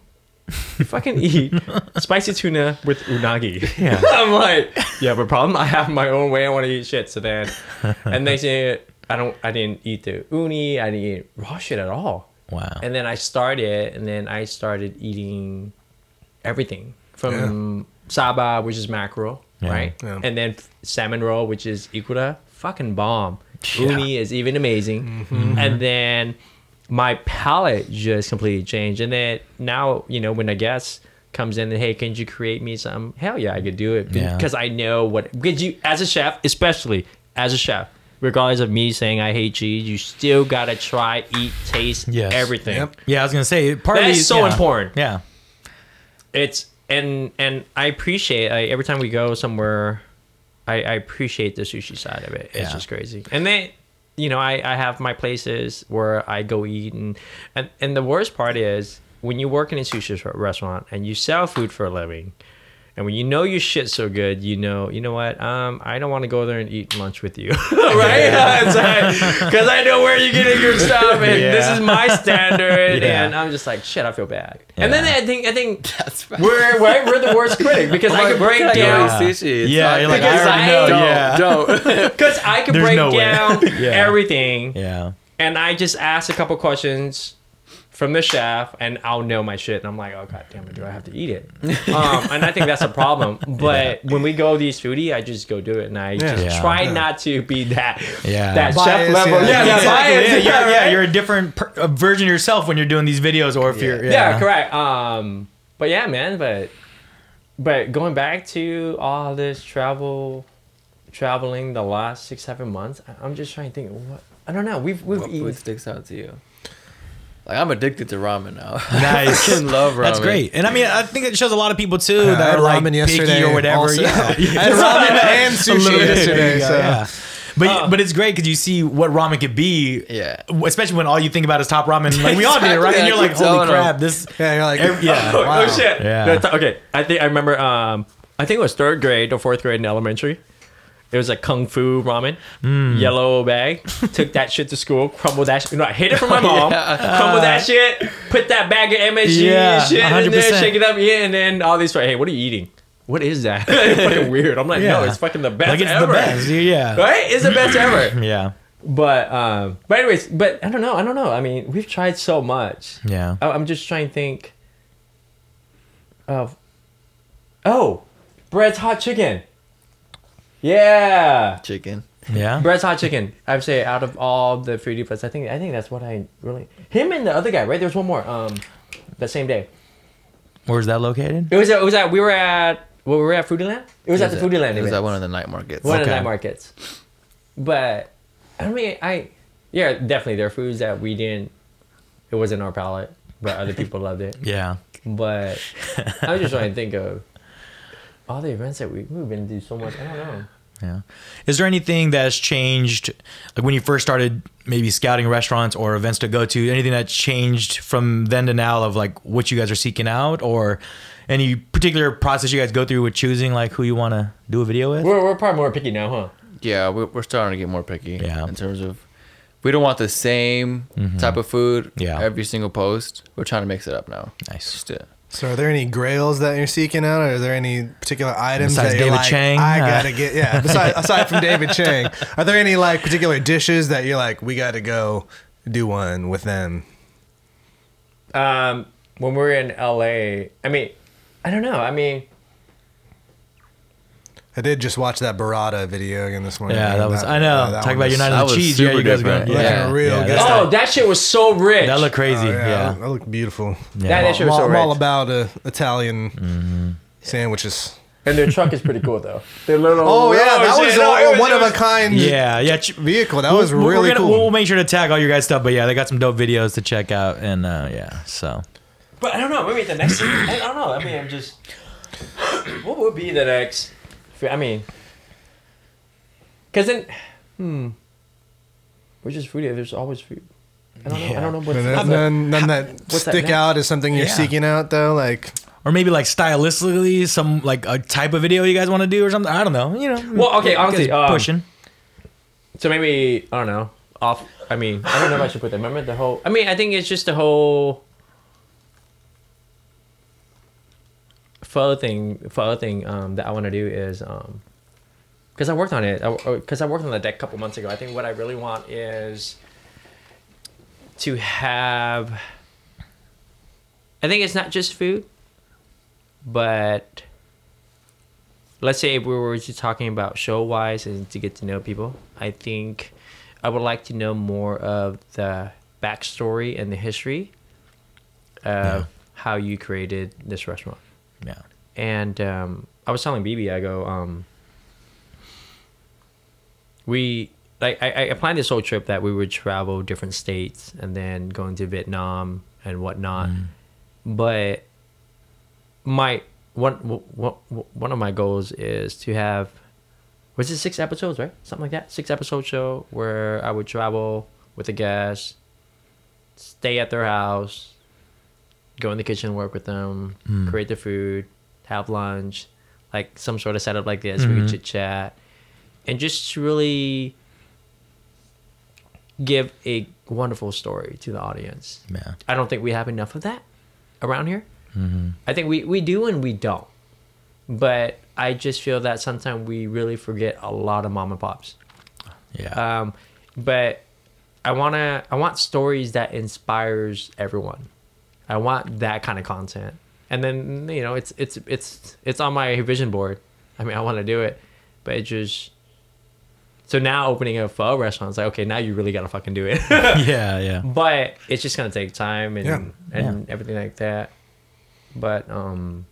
You fucking eat spicy tuna with unagi. <laughs>
Yeah. <laughs>
I'm like, you have a problem? I have my own way. I want to eat shit. So then, <laughs> and they say, I don't, I didn't eat the uni. I didn't eat raw shit at all.
Wow.
And then I started, and then I started eating everything from saba, which is mackerel,
Yeah.
right?
Yeah.
And then salmon roll, which is ikura, fucking bomb.
Yeah.
Uni is even amazing. Mm-hmm. And then my palate just completely changed. And then now, you know, when a guest comes in and hey, can you create me some? Hell yeah, I could do it
Yeah.
because I know what. Because you, as a chef, especially as a chef. Regardless of me saying I hate cheese, you still gotta try, eat, taste
Yes.
everything
Yep.
Yeah, I was gonna say partly
That's so
yeah.
important.
Yeah.
it's and and I appreciate I, every time we go somewhere, I, I appreciate the sushi side of it. It's
Yeah.
just crazy. And then, you know, I, I have my places where I go eat and, and and the worst part is when you work in a sushi restaurant and you sell food for a living. And when you know your shit's so good, you know, you know what? Um, I don't want to go there and eat lunch with you, <laughs> right? Because <laughs> I know where you're getting your stuff, and this is my standard, <laughs>
Yeah.
and I'm just like, shit, I feel bad. And then I think, I think
That's fine.
we're right, we're the worst critic because I could break
I
down
eat sushi? It's
Yeah, like,
Because
I
I
know.
don't,
yeah.
because I could
There's
break
no
down everything,
Yeah.
and I just ask a couple questions from the chef, and I'll know my shit, and I'm like, oh god damn it, do I have to eat it? um, and I think that's a problem. <laughs> But when we go these foodie, I just go do it, and I just
Yeah.
try
Yeah.
not to be that
Yeah.
that
Biased,
chef level.
yeah.
Yeah, yeah,
exactly.
biased,
yeah, yeah, yeah. <laughs> You're a different per- a version of yourself when you're doing these videos, or if you're
yeah. correct. Um, but yeah, man. But but going back to all this travel, traveling the last six seven months, I- I'm just trying to think. What I don't know. We've we've
What
eaten.
food sticks out to you? Like I'm addicted to ramen now. <laughs>
Nice.
I love ramen.
That's great, and I mean, I think it shows a lot of people too
I
that
had
are like
ramen
picky or whatever.
also.
Yeah, <laughs>
I had <laughs> ramen and sushi yesterday.
Yeah,
so.
yeah. But but it's great because you see what ramen could be.
Yeah.
Especially when all you think about is top ramen, like we all did, right?
Exactly,
And you're like, holy
telling 'em.
crap, this.
Yeah, you're like,
Every- yeah.
Oh,
Wow.
oh shit!
Yeah.
That's- okay, I think I remember. Um, I think it was third grade or fourth grade in elementary. It was like kung fu ramen,
Mm.
yellow bag. Took that shit to school, crumbled that. Shit, you know, I hid it from my <laughs> mom.
Yeah.
Crumbled that shit. Put that bag of MSG
Yeah,
shit in there, shake it up, yeah, and then all these. Hey, what are you eating? What is that? it's <laughs> fucking weird. I'm like, no, it's fucking the best
Like it's
ever.
the best. Yeah.
Right? It's the best ever. <laughs>
Yeah.
But um, but anyways, but I don't know. I don't know. I mean, we've tried so much.
Yeah.
I- I'm just trying to think of. Oh, Brett's hot chicken. Yeah,
Chicken.
Yeah.
Brett's hot chicken. I'd say out of all the foodie places, I think I think that's what I really. Him and the other guy, right? There's one more. Um, the same day.
Where's that located?
It was. At, it was at. We were at. Well, we were at Foodie Land. It was at the
It
Foodie Land.
It was
event.
at one of the night markets.
one of the night markets. But I mean, I yeah, definitely there are foods that we didn't. It wasn't our palate, but other people <laughs> loved it.
Yeah.
But I was just trying to think of all the events that we, we've been to so much. I don't know.
Yeah. Is there anything that's changed, like when you first started maybe scouting restaurants or events to go to, anything that's changed from then to now of like what you guys are seeking out or any particular process you guys go through with choosing like who you want to do a video with?
We're, we're probably more picky now, huh?
Yeah, we're, we're starting to get more picky.
Yeah.
In terms of, we don't want the same type of food.
Mm-hmm. Yeah.
Every single post. We're trying to mix it up now.
Nice.
Just to,
So, are there any grails that you're seeking out, or are there any particular items
Besides
that you're
David
like,
Chang?
I
Uh,
gotta get? Yeah, <laughs> aside, aside from David Chang, are there any like particular dishes that you're like, we got to go do one with them?
Um, when we were in LA, I mean, I don't know. I mean,
I did just watch that burrata video again this morning.
Yeah, that was, I know.
that
Talk
one
about
was-
United
that
the
was
Cheese. Yeah,
super
you guys are
different.
going,
Looking
yeah.
real
yeah,
good.
that's-
oh, that shit was so rich.
That looked crazy.
Oh,
yeah.
that looked beautiful.
Yeah.
That- that shit
I'm,
was
all,
so
I'm all about uh, Italian
Mm-hmm.
sandwiches.
And their truck is pretty cool though. Their little
Oh yeah, that was
no,
a,
it was-
one
it
of a kind.
Yeah, yeah. ch-
vehicle. That
we'll-
was
we're
really
gonna-
cool.
We'll make sure to tag all your guys' stuff, but yeah, they got some dope videos to check out, and uh, yeah, so
But I don't know. Maybe the next. I don't know. I mean, I'm just. What would be the next? I mean, because then, hmm, which is food? There's always food. I don't know. I don't know what's.
None, none, none that
what's that
stick
next?
out is something you're
Yeah.
seeking out though. Like
or maybe like stylistically, some like a type of video you guys want to do or something. I don't know. You know.
Well, okay,
you guys
honestly, um,
pushing.
so maybe I don't know. Off. I mean, I don't know if I should put that. Remember the whole. I mean, I think it's just the whole. Further thing, further thing um, that I want to do is, um, because I worked on it, because I, worked on the deck a couple months ago. I think what I really want is to have. I think it's not just food, but let's say if we were just talking about show wise and to get to know people, I think I would like to know more of the backstory and the history of
Yeah.
how you created this restaurant.
Yeah.
And um, I was telling BB, I go, um, we like I, I planned this whole trip that we would travel different states and then going to Vietnam and whatnot. But my one one one of my goals is to have was it six episodes right something like that six episode show where I would travel with a guest, stay at their house, go in the kitchen, work with them, hmm. create the food, have lunch, like some sort of setup like this. We could chit chat, and just really give a wonderful story to the audience.
Yeah.
I don't think we have enough of that around here. Mm-hmm. I think we, we do and we don't. But I just feel that sometimes we really forget a lot of mom and pops.
Yeah.
Um, but I wanna I want stories that inspires everyone. I want that kind of content. And then you know it's it's it's it's on my vision board. I mean I want to do it, but it just so now opening a pho restaurant is like okay now you really gotta fucking do it. <laughs> <laughs>
yeah, yeah.
but it's just gonna take time and
Yeah.
and everything like that. But um,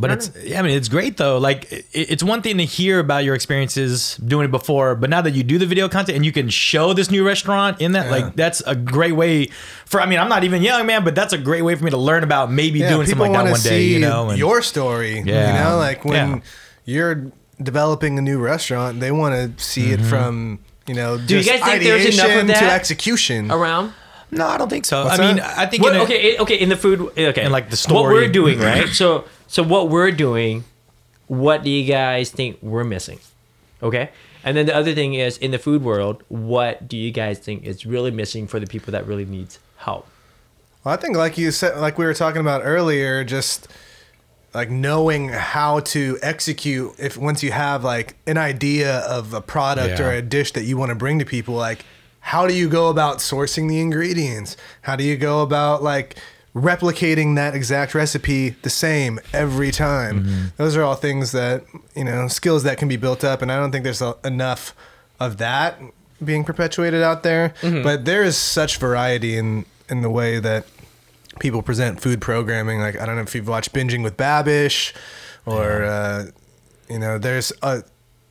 But it's, yeah, I mean, it's great though. Like, it, it's one thing to hear about your experiences doing it before, but now that you do the video content and you can show this new restaurant in that,
Yeah.
like, that's a great way for. I mean, I'm not even young, man, but that's a great way for me to learn about maybe
Yeah,
doing something like that
wanna
one day. You know, and-
your story.
Yeah.
You know, like when
Yeah.
you're developing a new restaurant, they want to see
Mm-hmm.
it from you know
Do you
just
guys think there's enough of
ideation to
that
execution.
around
no, I don't think so.
What's
I mean,
that?
I think
What-
in a-
okay, okay, in the food, okay,
And, like, the story.
What we're doing, right? so, so what we're doing, what do you guys think we're missing? Okay, and then the other thing is in the food world, what do you guys think is really missing for the people that really needs help?
Well, I think like you said, like we were talking about earlier, just like knowing how to execute if once you have like an idea of a product
Yeah.
or a dish that you want to bring to people, like how do you go about sourcing the ingredients? How do you go about like replicating that exact recipe the same every time? Those are all things that you know skills that can be built up, and I don't think there's a, enough of that being perpetuated out there. But there is such variety in in the way that people present food programming. Like I don't know if you've watched Binging with Babish, or uh, you know, there's a,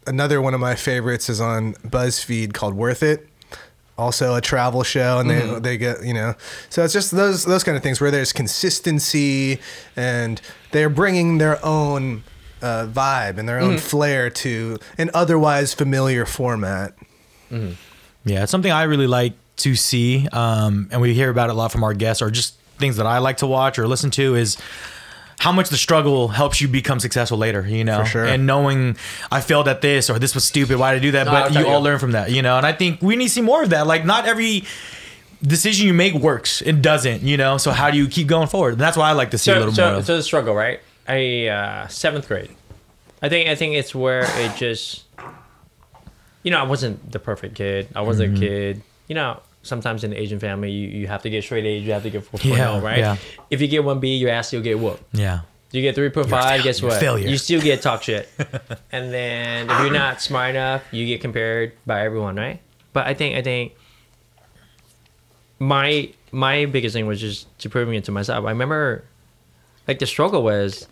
another one of my favorites is on BuzzFeed called Worth It. Also a travel show, and they they get you know, so it's just those those kind of things where there's consistency, and they're bringing their own uh, vibe and their own flair to an otherwise familiar format.
Yeah, it's something I really like to see, um, and we hear about it a lot from our guests, or just things that I like to watch or listen to is how much the struggle helps you become successful later, you know,
For sure.
and knowing I failed at this or this was stupid, why did I do that?
No,
but
tell
you
you.
all learn from that, you know, and I think we need to see more of that. Like, not every decision you make works, it doesn't, you know. So how do you keep going forward? And that's why I like to see a little
so,
more.
So the struggle, right? I uh, seventh grade. I think I think it's where it just, you know, I wasn't the perfect kid. I was
Mm-hmm.
a kid. You know, sometimes in the Asian family, you, you have to get straight A's. You have to get 4.0,
Yeah,
right?
yeah.
If you get one B, your ass still get whooped.
yeah,
You get 3.5,
fail-
guess what?
failure.
You still get talk shit. <laughs> and then if you're not smart enough, you get compared by everyone, right? But I think I think my my biggest thing was just to proving it to myself. I remember like the struggle was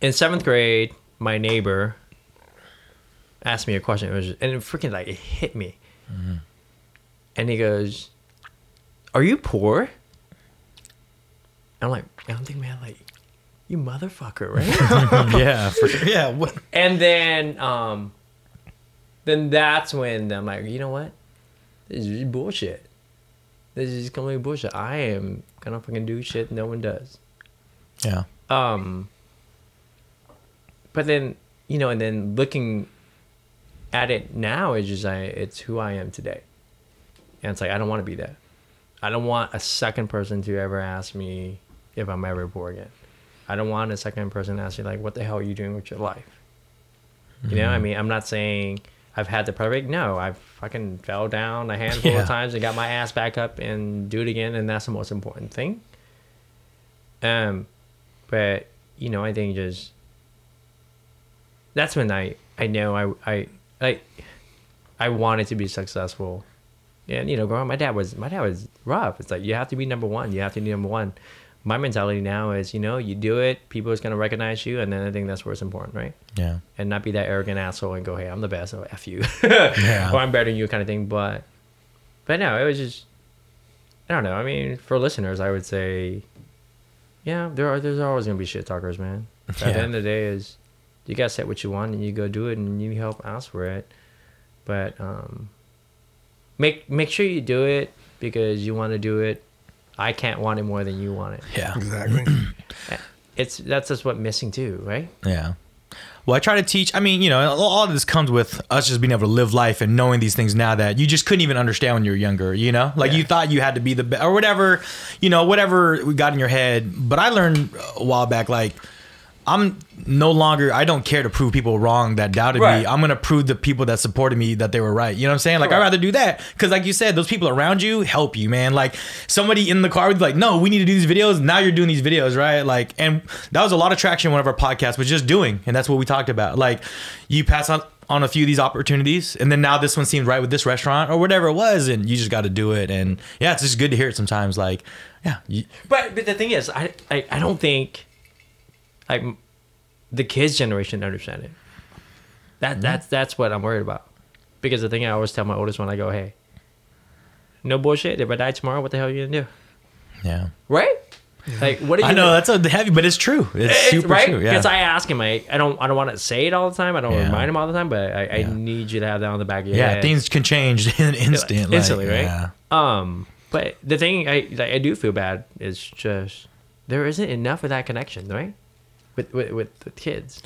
in seventh grade, my neighbor asked me a question. It was and it freaking like it hit me. And he goes, Are you poor? I'm like, I don't think, man, like, you motherfucker, right? <laughs>
yeah, for sure. Yeah, what?
and then, um, then that's when I'm like, you know what? This is bullshit. This is completely bullshit. I am gonna fucking do shit no one does.
Yeah,
Um, but then, you know, and then looking at it now is just I, it's who I am today. And it's like I don't want to be that. I don't want a second person to ever ask me if I'm ever poor again. I don't want a second person to ask me like, "What the hell are you doing with your life?" You know, I mean, I'm not saying I've had the perfect. No, I've fucking fell down a handful
Yeah.
of times and got my ass back up and do it again, and that's the most important thing. Um, but you know, I think just that's when I I know I I like I wanted to be successful. And you know, growing up, my dad was my dad was rough. It's like you have to be number one. You have to be number one. My mentality now is, you know, you do it, people is gonna recognize you, and then I think that's where it's important, right?
yeah,
And not be that arrogant asshole and go, "Hey, I'm the best," or "F you," <laughs>
Yeah.
or "I'm better than you," kind of thing. But, but no, it was just, I don't know. I mean, for listeners, I would say, yeah, there are there's always gonna be shit talkers, man. At
Yeah.
the end of the day, is you gotta set what you want and you go do it, and you help, ask for it. But um, make make sure you do it because you want to do it. I can't want it more than you want it.
yeah.
Exactly. <clears throat>
It's that's just what missing too, right?
Yeah. Well, I try to teach. I mean, you know, all of this comes with us just being able to live life and knowing these things now that you just couldn't even understand when you were younger. You know, like you thought you had to be the best or whatever, you know, whatever we got in your head. But I learned a while back, like I'm no longer. I don't care to prove people wrong that doubted
Right.
me. I'm gonna prove the people that supported me that they were right. You know what I'm saying? Like I'd rather do that because, like you said, those people around you help you, man. Like somebody in the car would be like, "No, we need to do these videos." Now you're doing these videos, right? Like, and that was a lot of traction. One of our podcasts was just doing, and that's what we talked about. Like, you pass on on a few of these opportunities, and then now this one seemed right with this restaurant or whatever it was, and you just got to do it. And yeah, it's just good to hear it sometimes. Like, yeah, you,
But but the thing is, I I, I don't think like the kids generation understand it. That that's that's what I'm worried about. Because the thing I always tell my oldest one, I go, hey, no bullshit. If I die tomorrow, what the hell are you gonna do?
yeah.
Right? Like what? Are you
I know
gonna-
that's a heavy, but it's true. It's,
It's-
super
right?
true. Yeah.
Because I ask him, I, I don't I don't want to say it all the time. I don't
Yeah.
remind him all the time, but I, I
Yeah.
need you to have that on the back of your
yeah,
head.
Yeah, things can change <laughs> in an instant. like,
instantly, right?
Yeah.
Um, but the thing I like, I do feel bad is just there isn't enough of that connection, right? With with with the kids.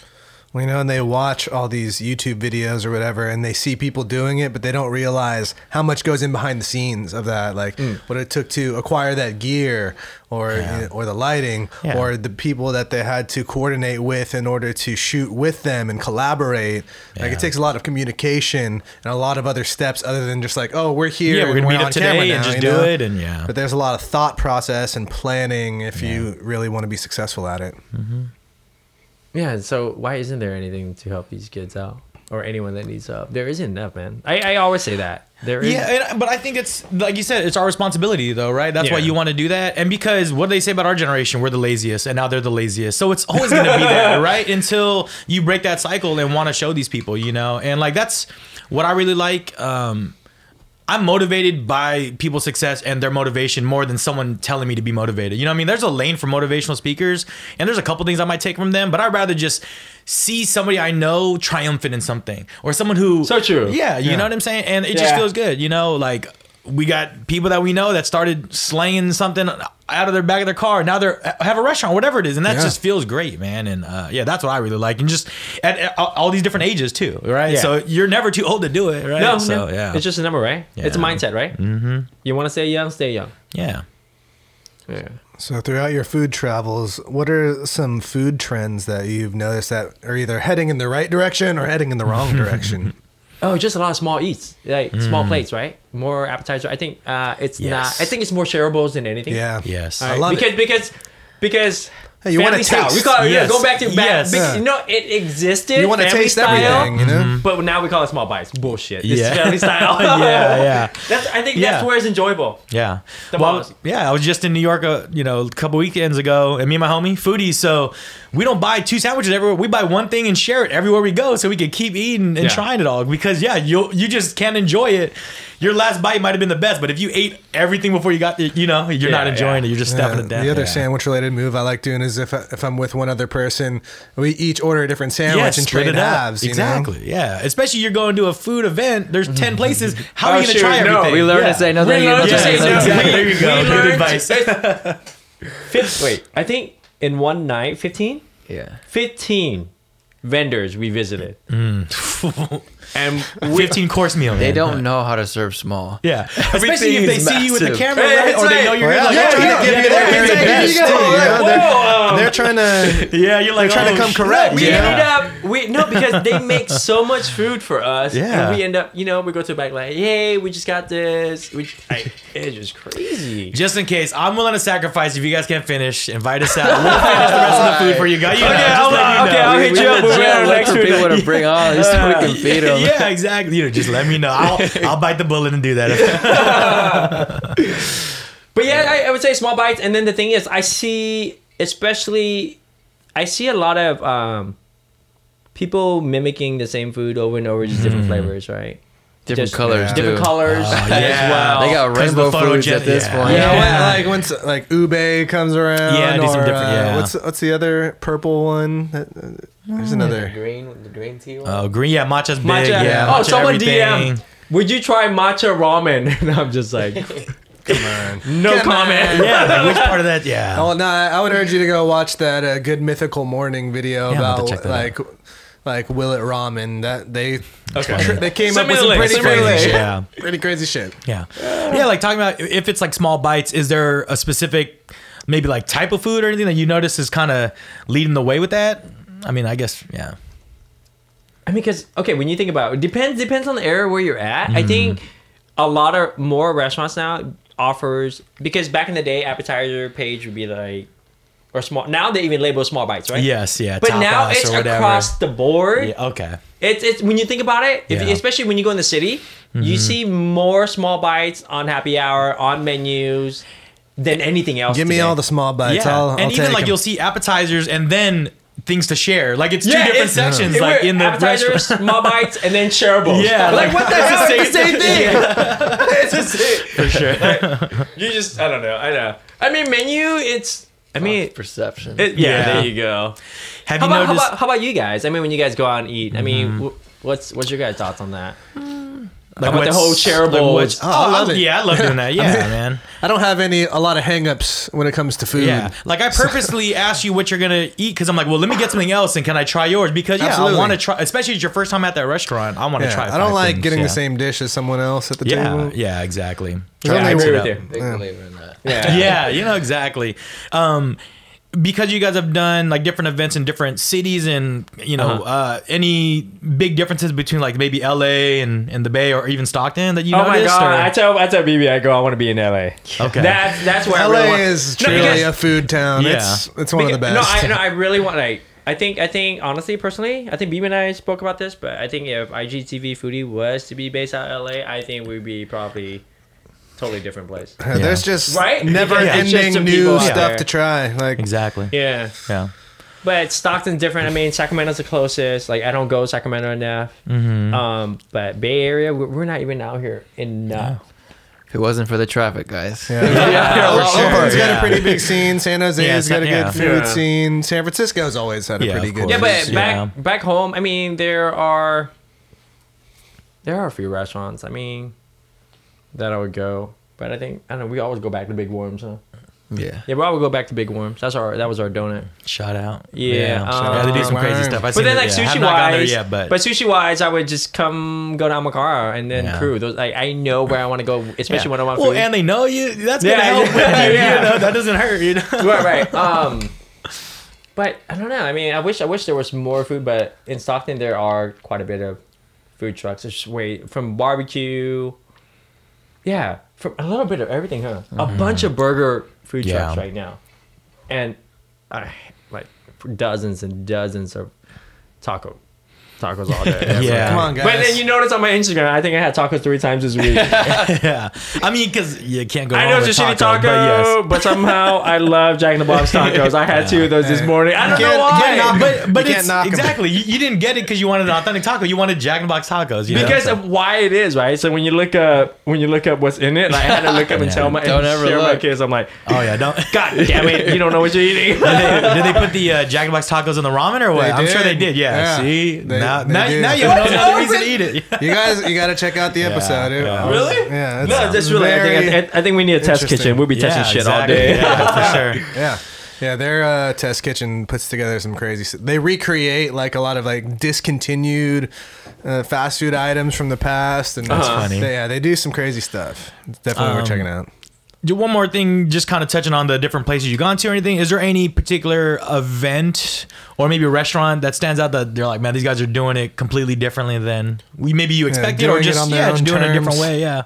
Well, you know, and they watch all these YouTube videos or whatever, and they see people doing it, but they don't realize how much goes in behind the scenes of that, like
Mm.
what it took to acquire that gear, or you know, or the lighting,
Yeah.
or the people that they had to coordinate with in order to shoot with them and collaborate. Like it takes a lot of communication and a lot of other steps other than just like, oh, we're here,
Yeah, we're gonna meet up today and just do
know?
it, and yeah.
But there's a lot of thought process and planning if you really want to be successful at it.
Yeah. and So why isn't there anything to help these kids out or anyone that needs help? There isn't enough, man. I, I always say that there is.
Yeah, and, but I think it's like you said, it's our responsibility though, right? That's why you want to do that. And because what do they say about our generation? We're the laziest, and now they're the laziest. So it's always going to be there, <laughs> right? Until you break that cycle and want to show these people, you know. And like that's what I really like. Um, I'm motivated by people's success and their motivation more than someone telling me to be motivated. You know what I mean? There's a lane for motivational speakers, and there's a couple things I might take from them, but I'd rather just see somebody I know triumphant in something or someone who.
So true.
Yeah, you know what I'm saying? And it just feels good, you know? Like, we got people that we know that started slaying something out of their back of their car. Now they're have a restaurant, whatever it is, and that
Yeah.
just feels great, man. And uh, yeah, that's what I really like. And just at, at all these different ages too, right?
Yeah.
So you're never too old to do it, right?
No,
so
no.
yeah,
It's just a number, right? It's a mindset, right? Mm-hmm. You want to stay young, stay young.
yeah.
Yeah.
So throughout your food travels, what are some food trends that you've noticed that are either heading in the right direction or heading in the wrong <laughs> direction?
Oh, just a lot of small eats, like small
Mm.
plates, right? More appetizer. I think uh, it's
Yes.
not. I think it's more shareables than anything.
Yeah.
Yes.
I love
because,
it.
because because
Hey, you wanna
family style.
taste.
We call it yeah,
Yes.
go back to back.
Yes.
big-
Yeah.
You know, it existed.
You want to taste
style,
everything, you know?
But now we call it small bites. Bullshit. This
Yeah.
is family style. <laughs>
yeah, yeah.
That's. I think
Yeah.
that's where it's enjoyable.
Yeah.
The
well,
most.
yeah, I was just in New York, uh, you know, a couple weekends ago, and me and my homie, foodies. So we don't buy two sandwiches everywhere. We buy one thing and share it everywhere we go, so we can keep eating and
Yeah.
trying it all. Because yeah, you you just can't enjoy it. Your last bite might have been the best, but if you ate everything before you got, the, you know, you're not enjoying
yeah.
it. You're just
Yeah,
stuffing it down.
the other
Yeah.
sandwich related move I like doing is if I, if I'm with one other person, we each order a different sandwich and trade
it up.
halves. You
exactly. Yeah. Especially you're going to a food event. There's ten places. How
Oh,
are you gonna
shoot,
try
no.
everything?
We learn
Yeah.
to say no
We
thank you.
learn
No
to
Yeah,
say
thank you.
exactly. There you go.
We
Good
learned-
advice. <laughs>
Fif- wait, I think in one night, 15?
Yeah.
15 vendors we visited.
Mm. <laughs>
And <laughs> we,
15 course meal.
They
man.
don't know how to serve small.
Yeah, especially if they
is
see you with the camera,
Yeah,
right?
it's
or they know you're
Yeah,
like,
they're
yeah,
trying
yeah,
to give
yeah,
you their
yeah,
very
yeah,
best.
yeah,
too, you
yeah,
know?
yeah.
They're-
Whoa,
They're trying to. <laughs>
Yeah, you're like,
They're trying
oh,
to come
shit.
correct.
we
you know?
ended up we no because they make so much food for us
Yeah.
and we end up you know we go to the back like hey we just got this we like, it's just crazy
Just in case, I'm willing to sacrifice if you guys can't finish. Invite us out. We'll finish the rest of the food for you guys. You
Okay,
just
I'll-
let you
okay. I'll hit you up we're
legit
next
for
food.
people to bring on at least so we can feed them. <laughs>
yeah, <laughs> exactly. You know, just let me know. I'll, I'll <laughs> bite the bullet and do that.
but yeah I, I would say small bites and then the thing is i see especially i see a lot of um people mimicking the same food over and over just different flavors right
Different
Just
colors
different
too.
colors as
yeah.
well
They got
'Cause the
rainbow foods
photogen-
at this
yeah.
point.
You know,
Yeah.
when, like once like ube comes around,
Yeah, do some
or,
different-
uh, what's what's the other purple one? That, uh, there's another.
green, the green tea one.
Oh, green. Yeah, matcha's big.
matcha
Yeah,
oh
matcha
someone
everything.
dm would you try matcha ramen <laughs> and i'm just like <laughs>
Come on.
no
Come
comment
on.
Yeah, like which part of that? Yeah.
Oh no! I I would urge you to go watch that uh, Good Mythical Morning video
Yeah, about to
about
check that
like like Will It Ramen. That they
Okay.
they came
Send
up with some pretty
send
crazy shit.
Yeah.
Pretty crazy shit.
Yeah. Yeah, like talking about if it's like small bites, is there a specific maybe like type of food or anything that you notice is kind of leading the way with that? I mean, I guess yeah.
I mean, because okay, when you think about it, depends depends on the area where you're at. I think
Mm-hmm.
a lot of more restaurants now offers because back in the day, appetizer page would be like or small. Now they even label small bites, right?
Yes, yeah.
But now it's across the board.
Yeah, okay.
It's it's when you think about it, if,
Yeah. Mm-hmm.
especially when you go in the city, you see more small bites on happy hour on menus than anything else.
Give me all the small bites.
yeah,
I'll, I'll
and even
take
like
'em.
you'll see appetizers and then things to share. Like it's two different
it's-
sections,
it-
like in the
appetizers,
restaurant. <laughs>
small bites, and then shareables.
Yeah,
like,
like,
what the
it's the
hell?
same
It's the same thing. <laughs> <laughs>
thing.
it's the same for sure. you just, I don't know, I know. I mean, menu. It's, I mean,
Perception.
it, yeah,
Yeah.
There you go.
Have
How
you
about, how about how about you guys? I mean, when you guys go out and eat, I mean, mm-hmm. wh- what's what's your guys' thoughts on that?
Like
about the
what's-
whole shareables?
what's-
Oh, I love it.
Yeah, I love doing that. <laughs> Yeah, man.
I don't have any a lot of hangups when it comes to food.
Yeah, like I <laughs> purposely ask you what you're gonna eat because I'm like, well, let me get something else and can I try yours? Because yeah,
Absolutely.
I want to try, especially it's your first time at that restaurant. I want to
Yeah,
try.
I don't like
things,
getting
yeah.
the same dish as someone else at the
Yeah,
table.
yeah, exactly.
I
Try
agree with you.
In that.
Yeah.
yeah, you know exactly. Um, because you guys have done like different events in different cities, and you know,
Uh-huh.
uh, any big differences between like maybe L.A. and, and the Bay, or even Stockton that you
Oh my god!
or-
I tell I tell BB I go. I want to be in LA.
Okay.
That's that's where I
LA
really want.
is
No,
truly
because-
a food town.
Yeah.
It's it's one of the best.
No, I, no, I really want like. I think I think honestly, personally, I think BB and I spoke about this, but I think if IGTV Foodie was to be based out of LA, I think we'd be probably totally different place. <laughs>
There's just
Right?
never
Because it's just
ending new stuff
there.
to try. Like
exactly.
Yeah,
Yeah.
but Stockton's different. I mean, Sacramento's the closest. Like I don't go to Sacramento enough.
Mm-hmm.
Um, but Bay Area, we're, we're not even out here enough.
If it wasn't for the traffic, guys.
yeah, <laughs>
Yeah,
Well,
for
Oakland's got a pretty big scene. San Jose's
Yeah,
got a good
yeah.
food
Yeah.
scene. San Francisco's always had a
Yeah,
pretty good.
course.
Yeah, but
food
Yeah.
back back home, I mean, there are there are a few restaurants. I mean, that I would go, but I think I don't know. We always go back to Big Worms, huh?
Yeah.
Yeah, we always go back to Big Worms. That's our that was our donut.
Shout out.
Yeah,
yeah, they do some
um,
crazy stuff. I
But then like
yeah,
sushi wise,
yet, but,
but sushi wise, I would just come go down Makara and then
Yeah.
Kru. Those like I know where I want to go, especially when I want
well,
food.
and they know you. That's gonna help.
yeah,
you, know, that doesn't hurt. You know.
right, right. Um, but I don't know. I mean, I wish I wish there was more food, but in Stockton there are quite a bit of food trucks. There's way from barbecue, yeah, from a little bit of everything, huh? A mm-hmm. bunch of burger food
Yeah.
trucks right now, and I like dozens and dozens of taco tacos all day. <laughs>
Yeah.
Come on, guys.
But then you notice on my Instagram, I think I had tacos three times this week. <laughs>
yeah, I mean, because you can't go.
I know it's
with
a shitty
taco,
taco,
but yes.
but <laughs> somehow I love Jack in the Box tacos. I had two of those this morning. I don't know
can't-
why.
you can't knock
but but
You can't
it's exactly you, you didn't get it because you wanted an authentic taco. You wanted Jack in the Box tacos. You know?
because
So-
of why it is, right? So when you look up when you look up what's in it, like I had to look up and tell my
Don't
and
ever
share my kids. I'm like,
oh yeah, don't.
God damn it, you don't know what you're eating.
Did they, did they put the uh, Jack in the Box tacos in the ramen or what?
They
I'm sure they
did.
did. Yeah.
Yeah.
See,
They-
now, now, now you have no other <laughs> reason to eat it. <laughs>
you guys, you got to check out the episode. It
yeah.
Really?
Yeah. it's
no, just really. I think
very-
I, I think we need a test kitchen. We'll be testing
Yeah,
shit all day.
Yeah, for <laughs> sure.
Yeah. Yeah, their uh, test kitchen puts together some crazy. s- They recreate like a lot of like discontinued uh, fast food items from the past, and
That's funny.
They, yeah, they do some crazy stuff. It's definitely worth
Um,
checking out.
Ju- One more thing, just kind of touching on the different places you've gone to or anything. Is there any particular event or maybe a restaurant that stands out that they're like, man, these guys are doing it completely differently than we maybe you expected, or
doing it
just
on their
yeah, just
own
doing it a different way? Yeah.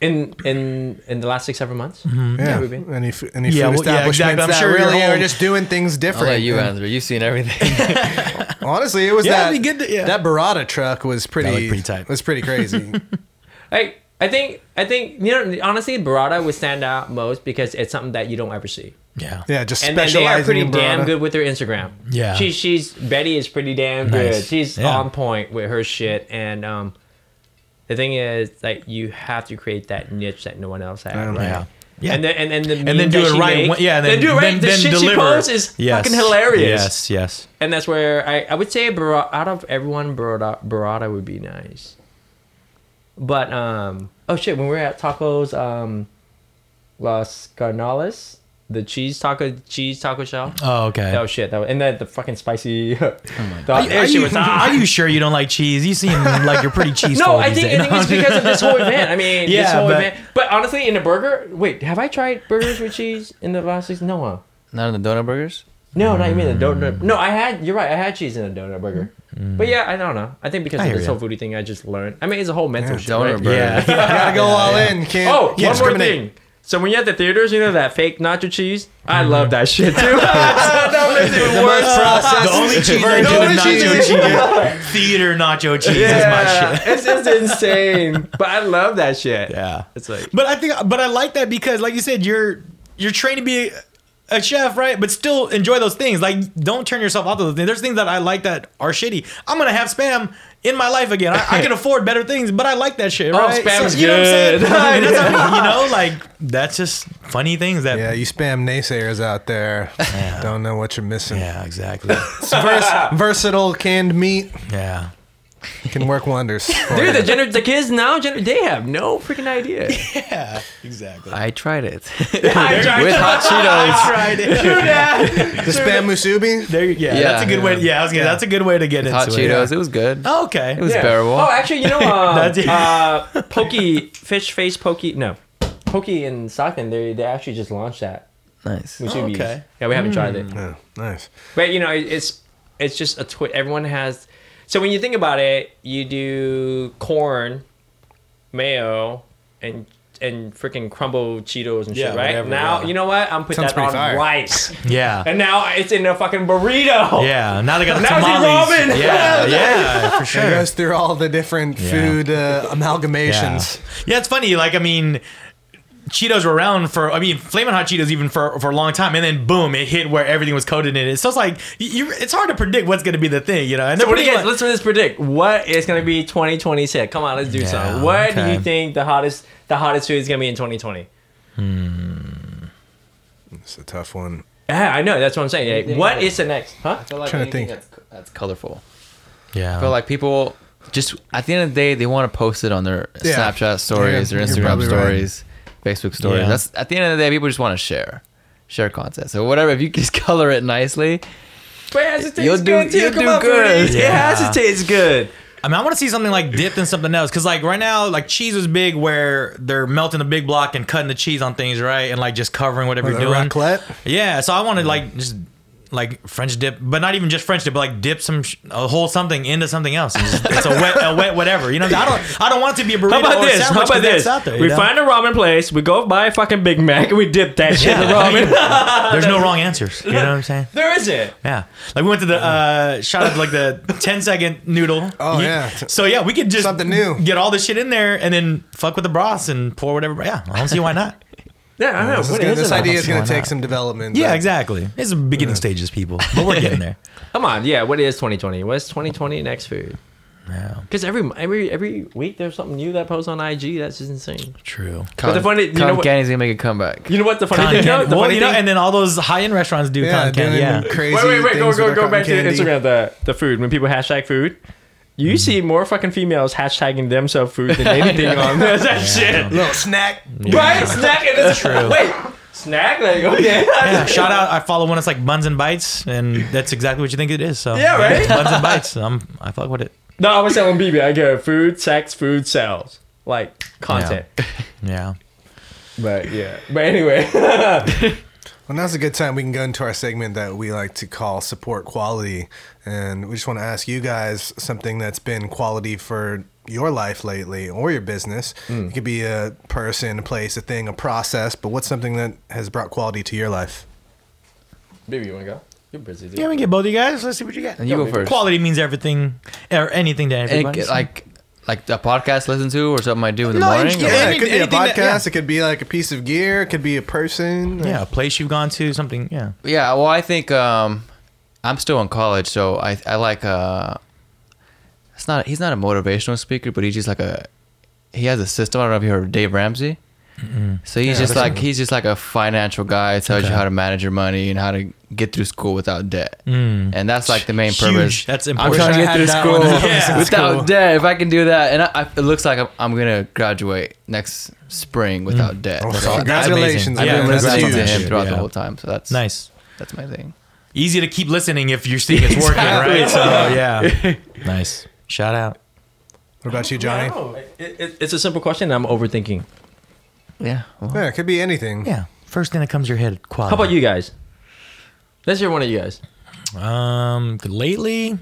In in in the last six seven months. Mm-hmm.
Yeah,
we've been-
any f- any
Yeah,
food
well, yeah,
establishments
exactly. I'm sure
really are just doing things
I'll
different.
let you
And
answer. You've seen everything. <laughs>
Honestly, it was
Yeah,
that
it'd be good to- yeah.
that burrata truck was pretty
pretty tight.
It was pretty crazy. <laughs>
I I think I think you know honestly, burrata would stand out most because it's something that you don't ever see.
Yeah.
yeah, just
and then they are pretty damn good with their Instagram.
Yeah.
she she's Betty is pretty damn good. She's
Yeah.
on point with her shit, and um, the thing is like you have to create that niche that no one else has.
Yeah.
right?
Yeah. Yeah.
And then and then the
and then do it right.
makes-
when- yeah, and then,
do it right.
Then,
the
then
shit
deliver.
she posts is
Yes.
fucking hilarious.
Yes, yes.
And that's where I, I would say burrata, out of everyone, burrata, burrata would be nice. But um oh shit, when we were at tacos, um, Las Carnales, the cheese taco cheese taco shell.
Oh, okay.
Oh shit. That was, and then the fucking spicy. <laughs> the,
Are,
that
are
shit
you,
was hot.
are you sure you don't like cheese? You seem like you're pretty <laughs> cheese.
No, I think, I think it's <laughs> because of this whole event. I mean, this
Yeah,
whole
but-
event. But honestly, in a burger, wait, have I tried burgers with cheese in the last six? No, huh?
Not in the donut burgers.
No, not even the
Mm.
donut. No, I had. You're right. I had cheese in a donut burger. Mm. But yeah, I don't know. I think because
I
of
hear
this
ya.
whole foodie thing, I just learned. I mean, it's a whole mental
Yeah,
shit.
donut
right?
burger.
Yeah. <laughs>
You gotta go all in. <laughs> Can't,
Oh,
can't
one more thing. So when you're at the theaters, you know that fake nacho cheese? I mm-hmm. love that shit too. <laughs>
The most processed.
The only cheese I
version
do
of
is nacho
cheese.
cheese. Theater nacho cheese is my shit.
it's just insane. But I love that shit.
Yeah.
It's like
But I think, but I like that because, like you said, you're you're trained to be a chef, right? But still enjoy those things. Like, don't turn yourself off to those things. There's things that I like that are shitty. I'm gonna have spam in my life again. I, I can <laughs> afford better things, but I like that shit, right?
Oh,
right?
spam's
you know what I'm saying?
good. <laughs>
Right, that's what you know, like that's just funny things that.
Yeah, you spam naysayers out there. Don't know what you're missing.
Yeah, exactly.
It's vers- <laughs> versatile canned meat
Yeah.
Can work wonders. <laughs>
Dude, the gener- the kids now, gener- they have no freaking idea. <laughs>
Yeah, exactly.
I tried it
I tried
with
to-
hot Cheetos.
I tried it. <laughs>
the spam musubi.
There, you- yeah,
Yeah.
that's a good way. Yeah, I was gonna, that's a good way to get into it.
Hot
it.
Cheetos. It was good.
Oh, okay.
It was
Yeah.
bearable.
Oh, actually, you know, um,
That's-
uh, Pokey Fish Face Pokey. No, Pokey and Stockton. They they actually just launched that.
nice.
Musubis.
okay.
Yeah, we haven't tried it,
Oh, nice.
but you know, it- it's it's just a twist. Everyone has. So when you think about it, you do corn, mayo, and and freaking crumble Cheetos and shit, right?
whatever,
now,
yeah.
you know what? I'm putting
Sounds
that on
fire.
rice, <laughs>
Yeah.
and now it's in a fucking burrito.
Yeah, now they got the <laughs>
Now it's in
tamales.
ramen.
Yeah, <laughs> yeah, for sure.
It
sure.
goes through all the different
Yeah.
food uh,
Yeah.
amalgamations.
yeah, it's funny. Like, I mean, Cheetos were around for, I mean, Flamin' Hot Cheetos even for, for a long time, and then boom, it hit where everything was coated in it. So it's like, you, it's hard to predict what's going to be the thing, you know? And
So what do you guys?
much-
Let's let's predict what is going to be 2026. Come on, let's do
Yeah,
something. What do you think the hottest the hottest food is going to be in 2020?
It's hmm. a tough one.
Yeah, I know. That's what I'm saying.
Anything
what
that-
is the next? Huh?
I feel like
Trying to
anything
think.
That's, that's colorful.
yeah.
I feel like people just at the end of the day they want to post it on their
Yeah.
Snapchat stories,
Yeah,
their Instagram
stories. right.
Stories, Facebook stories.
Yeah.
That's at the end of the day people just want to share, share content. So whatever, if you just <laughs> color it nicely,
But it has to taste
You'll do-
good too.
you'll
Come
do
on,
good.
foodies. <laughs> It has to taste good.
I mean, I want to see something like dipped in something else. Cause like right now, like cheese is big where they're melting the big block and cutting the cheese on things, right? And like just covering whatever
Or
you're doing.
raclette.
Yeah, so I want to like just like French dip, but not even just French dip, but like dip some sh- a whole something into something else. And just- it's a wet, a wet whatever. You know, I don't, I don't want it to be a burrito
How about
or
this?
sandwich
How
'cause
about this?
Out there,
we
know?
find a ramen place. We go buy a fucking Big Mac and we dip that shit in the
Yeah.
ramen. <laughs>
There's no wrong answers. You know what I'm saying?
there is it.
Yeah, like we went to the uh, shout out to like the 10 second noodle.
Oh,
You-
yeah.
So yeah, we could just
Something new.
Get all the shit in there and then fuck with the broth and pour whatever. Yeah, I don't see why not.
Yeah, I know.
This, is
What
gonna,
is
this
it?
idea is
see
going
why
to take
not.
some development.
Yeah,
but
exactly. It's the beginning stages, people, but we're getting there. <laughs>
Come on, yeah. What is 2020? What's 2020 next food?
Yeah,
Because every every every week there's something new that posts on IG. That's just insane.
true.
But the funny- you know what-
Candy's gonna make a comeback.
You know what the funny
Cotton
thing?
candy.
is? The
well,
funny
you know,
thing-
and then all those high end restaurants do
Yeah,
cotton candy.
doing
Yeah,
crazy
Wait, wait, wait, go,
things
go,
with
go
their
back to
candy.
Instagram, the, the food. When people hashtag food, you mm-hmm. see more fucking females hashtagging themselves food than anything on this. <laughs> That shit.
Little snack.
Right? Snack it is
True. <laughs>
Wait, snack? Like, okay.
Yeah, shout out! I follow one that's like Buns and Bites, and that's exactly what you think it is. So
Yeah, right?
it's Buns and Bites. I'm, I fuck with it.
No, I was telling BB, I go food, sex, food, sells. Like, content. <laughs>
Yeah.
But, yeah. But anyway.
Well, now's a good time. We can go into our segment that we like to call support quality. And we just want to ask you guys something that's been quality for your life lately or your business. Hmm. It could be a person, a place, a thing, a process, but what's something that has brought quality to your life?
BB, you want to go? You're busy, dude.
Yeah, we can get both of you guys. Let's see what you got.
And you go
baby.
first.
Quality means everything or anything to everybody.
it-
so-
like like a podcast to listen to or something I do in the
No,
morning.
yeah,
or-
Yeah, it could be a
anything
podcast.
that- yeah.
It could be like a piece of gear. It could be a person.
yeah, a place you've gone to, something. Yeah.
Yeah, well, I think um, I'm still in college, so I I like uh, it's not he's not a motivational speaker, but he's just like a he has a system. I don't know if you heard of Dave Ramsey. So he's
Yeah,
just like he's just like a financial guy. Tells
Okay.
you how to manage your money and how to get through school without debt.
Mm.
And that's like the main
Huge.
purpose.
That's important.
I'm trying to get through school
when I was <laughs> in
without
school.
debt. If I can do that, and I, I, it looks like I'm, I'm gonna graduate next spring without debt.
Oh,
So
congratulations,
I've
Yeah,
been
man. That's
listening to him throughout
Yeah.
the whole time. So that's
Nice.
That's my thing.
Easy to keep listening if you're seeing it's working,
Exactly.
right? So yeah, <laughs> nice. Shout out.
What about you, Johnny?
It, it, it's a simple question. I'm overthinking.
Yeah. well,
Yeah, it could be anything.
Yeah, first thing that comes to your head. Quality.
How about you guys? Let's hear one of you guys.
Um, lately,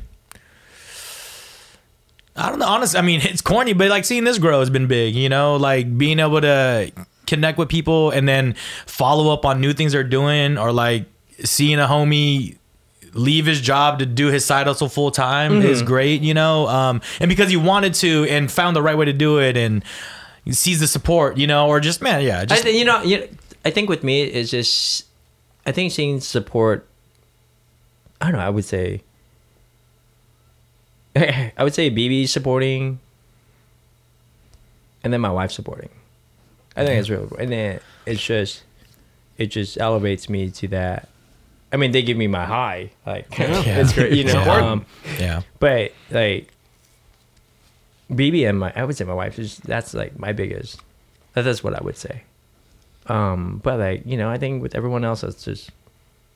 I don't know. Honestly, I mean, <laughs> it's corny, but like seeing this grow has been big. You know, like being able to connect with people and then follow up on new things they're doing, or like seeing a homie leave his job to do his side hustle full time is great. You know, um, and because he wanted to and found the right way to do it and he sees the support. You know, or just man, yeah,
I
just
think you know, you I think with me it's just, I think seeing support. I don't know. I would say. <laughs> I would say BB supporting, and then my wife supporting. I think it's real, and then it's just, it just elevates me to that. I mean, they give me my high, like <laughs> it's great, you know.
Yeah.
Um,
yeah.
but like BB and my I would say my wife is that's like my biggest that's what I would say. Um but like, you know, I think with everyone else it's just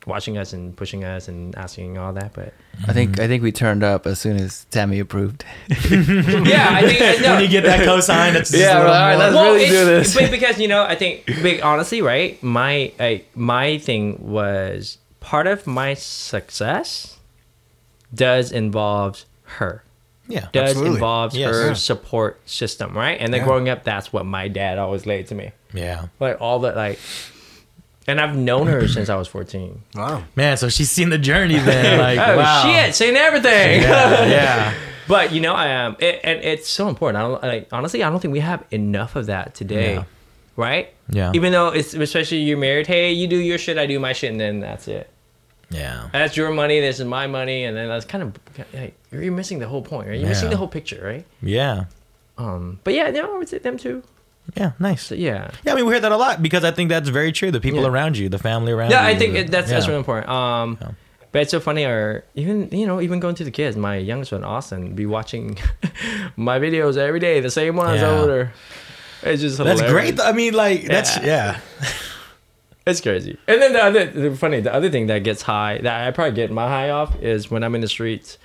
watching us and pushing us and asking all that, but
I think I think we turned up as soon as Tammy approved. <laughs>
Yeah, I think I know.
When you get that cosign, it's <laughs>
Yeah,
a little
well, all right, let's- really do this.
But because you know, I think big honestly, right? My I, my thing was part of my success does involve her.
Yeah.
does
Absolutely.
involve
Yes.
her
Yeah.
support system, right? And then
Yeah.
growing up, that's what my dad always laid to me.
Yeah.
Like all that, like, and I've known her since I was 14.
Wow.
Man, so she's seen the journey then. <laughs> Like,
oh,
wow.
shit, saying everything.
Yeah, yeah. <laughs>
but, you know, I am, it, and it's so important. I don't, like, honestly, I don't think we have enough of that today,
Yeah.
right?
Yeah.
Even though it's, especially you're married, hey, you do your shit, I do my shit, and then that's it.
Yeah.
That's your money, this is my money, and then that's kind of, like, you're missing the whole point, right? You're missing the whole picture, right?
Yeah.
Um, but yeah, no, I would say them too.
Yeah. Nice.
So yeah.
Yeah, I mean, we hear that a lot because I think that's very true. The people
Yeah.
around you, the family around you.
Yeah,
you.
I think
the-
it, that's that's really important. Um,
Yeah.
but it's so funny. Or even you know, even going to the kids. My youngest one, Austin, be watching <laughs> my videos every day, the same ones
Yeah.
over. It's just
That's great. I mean, like, that's, yeah. <laughs>
It's crazy. And then the other, the funny, the other thing that gets high that I probably get my high off is when I'm in the streets.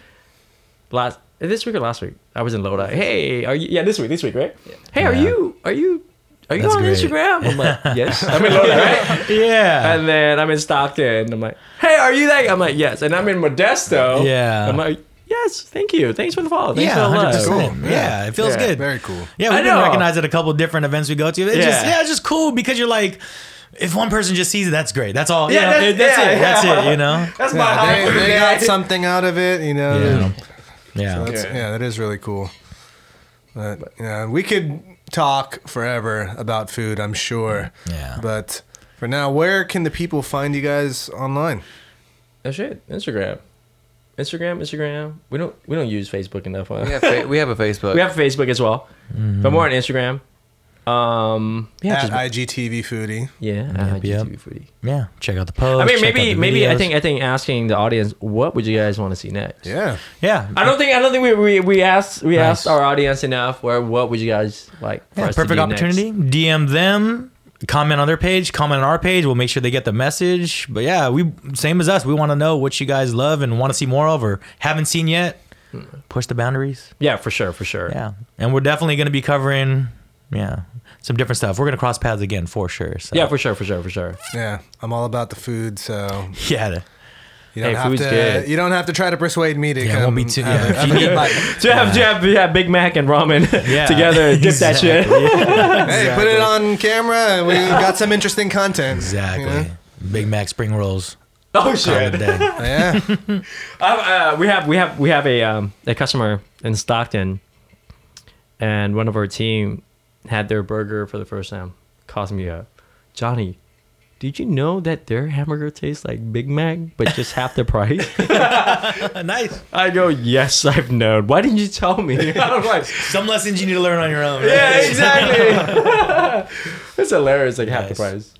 Last this week or last week, I was in Lodi. Hey, are you? Yeah, this week, this week, right? Hey, are
Yeah.
you? Are you? Are you
That's
on
great.
Instagram? I'm like, <laughs> yes. I'm in Lodi, right?
Yeah.
And then I'm in Stockton. I'm like, hey, are you that? I'm like, yes. And I'm in Modesto.
Yeah.
I'm like, yes, thank you. Thanks for the follow. Thanks for
yeah,
the love.
100%.
Cool.
Yeah. it feels
Yeah.
good.
Very cool.
Yeah, we've been
know.
recognized at a couple different events we go to. It's just
Yeah.
yeah, it's just cool because you're like, if one person just sees it, that's great. That's all.
Yeah,
Yeah,
that's-
that's, that's
yeah,
it. That's it. You know. <laughs>
That's my
Yeah, they, they got something out of it, you know.
Yeah.
So
Yeah.
that's,
Yeah.
yeah, that is really cool. But yeah, we could talk forever about food, I'm sure.
Yeah.
But for now, where can the people find you guys online?
Oh shit, Instagram. Instagram, Instagram. We don't we don't use Facebook enough. Huh?
We have fa- we have a Facebook.
We have Facebook as well,
Mm-hmm.
but more on Instagram. Um, yeah,
At
just,
IGTV Foodie.
yeah,
Yep,
uh,
yep.
Foodie.
Yeah. Check out the post.
I mean,
check
maybe
the
maybe I think I think asking the audience, what would you guys want to see next?
Yeah.
Yeah.
I don't think I don't think we we, we asked we
Nice.
asked our audience enough. Where what would you guys like? For
Yeah,
us to
perfect
do
opportunity.
next?
DM them. Comment on their page. Comment on our page. We'll make sure they get the message. But yeah, we same as us. We want to know what you guys love and want to see more of or haven't seen yet. Push the boundaries.
Yeah, for sure, for sure.
Yeah, and we're definitely going to be covering yeah some different stuff. We're going to cross paths again for sure. So.
Yeah, for sure, for sure, for sure.
Yeah. I'm all about the food, so
yeah.
you don't
Hey,
have
food's
to
good.
you don't have to try to persuade me to
Yeah, it
come
won't be too-
have,
yeah.
a, have a good <laughs> bite. <laughs>
To have to have yeah, Big Mac and ramen <laughs>
Yeah.
together, dip that shit.
Hey, put it on camera we got some interesting content.
Exactly.
you know?
Big Mac spring rolls.
Oh
Call it a
shit!
day.
Yeah.
Uh, uh, we have we have we have a um, a customer in Stockton, and one of our team had their burger for the first time. Calls me up, Johnny. Did you know that their hamburger tastes like Big Mac, but just half the price? <laughs>
Uh, nice.
I go, yes, I've known. Why didn't you tell me? <laughs> Like,
Some lessons you need to learn on your own. right?
yeah, exactly. <laughs> It's hilarious, like half the price.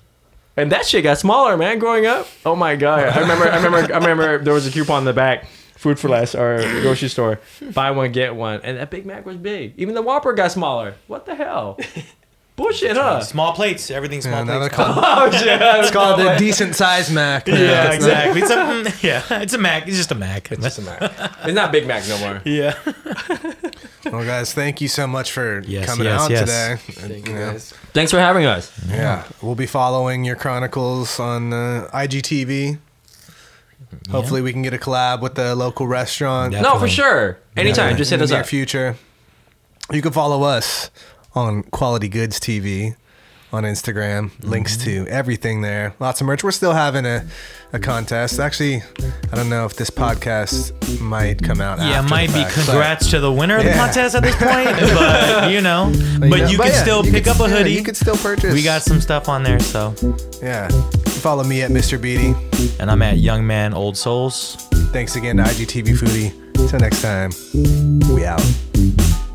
And that shit got smaller, man, growing up. Oh my god. I remember I remember I remember there was a coupon in the back. Food for less or grocery store. Buy one, get one. And that Big Mac was big. Even the Whopper got smaller. What the hell? <laughs> Bullshit, huh?
Small plates. Everything's small
Yeah, now
plates.
called, <laughs>
Oh shit. <laughs>
it's called a decent size Mac. now.
Yeah,
It's
exactly. It's a, mm, yeah, it's a Mac. It's just a Mac.
It's just a Mac. It's not Big Mac no more.
yeah.
Well, guys, thank you so much for
Yes,
coming
yes,
out
yes.
today.
Thank you
Yeah.
guys.
Thanks for having us.
Yeah, we'll be following your chronicles on uh, IGTV. Hopefully, we can get a collab with the local restaurant.
Yeah.
No, for
Definitely.
sure. Anytime,
in
just
the
hit us
near
up.
Future. You can follow us on Quality Goods TV on Instagram. Links
Mm-hmm.
to everything there. Lots of merch. We're still having a, a contest. Actually, I don't know if this podcast might come out.
Yeah,
after
might
the
be
fact, but-
congrats to the winner of the
Yeah.
contest at this <laughs> point, but you know, but,
know,
you can
yeah,
still
you
pick
could-
up a
yeah,
hoodie.
you could still purchase.
we got some stuff on there, so
yeah. Follow me at Mr. Beatty.
and I'm at Young Man Old Souls.
Thanks again to IGTV Foodie. Till next time, we out.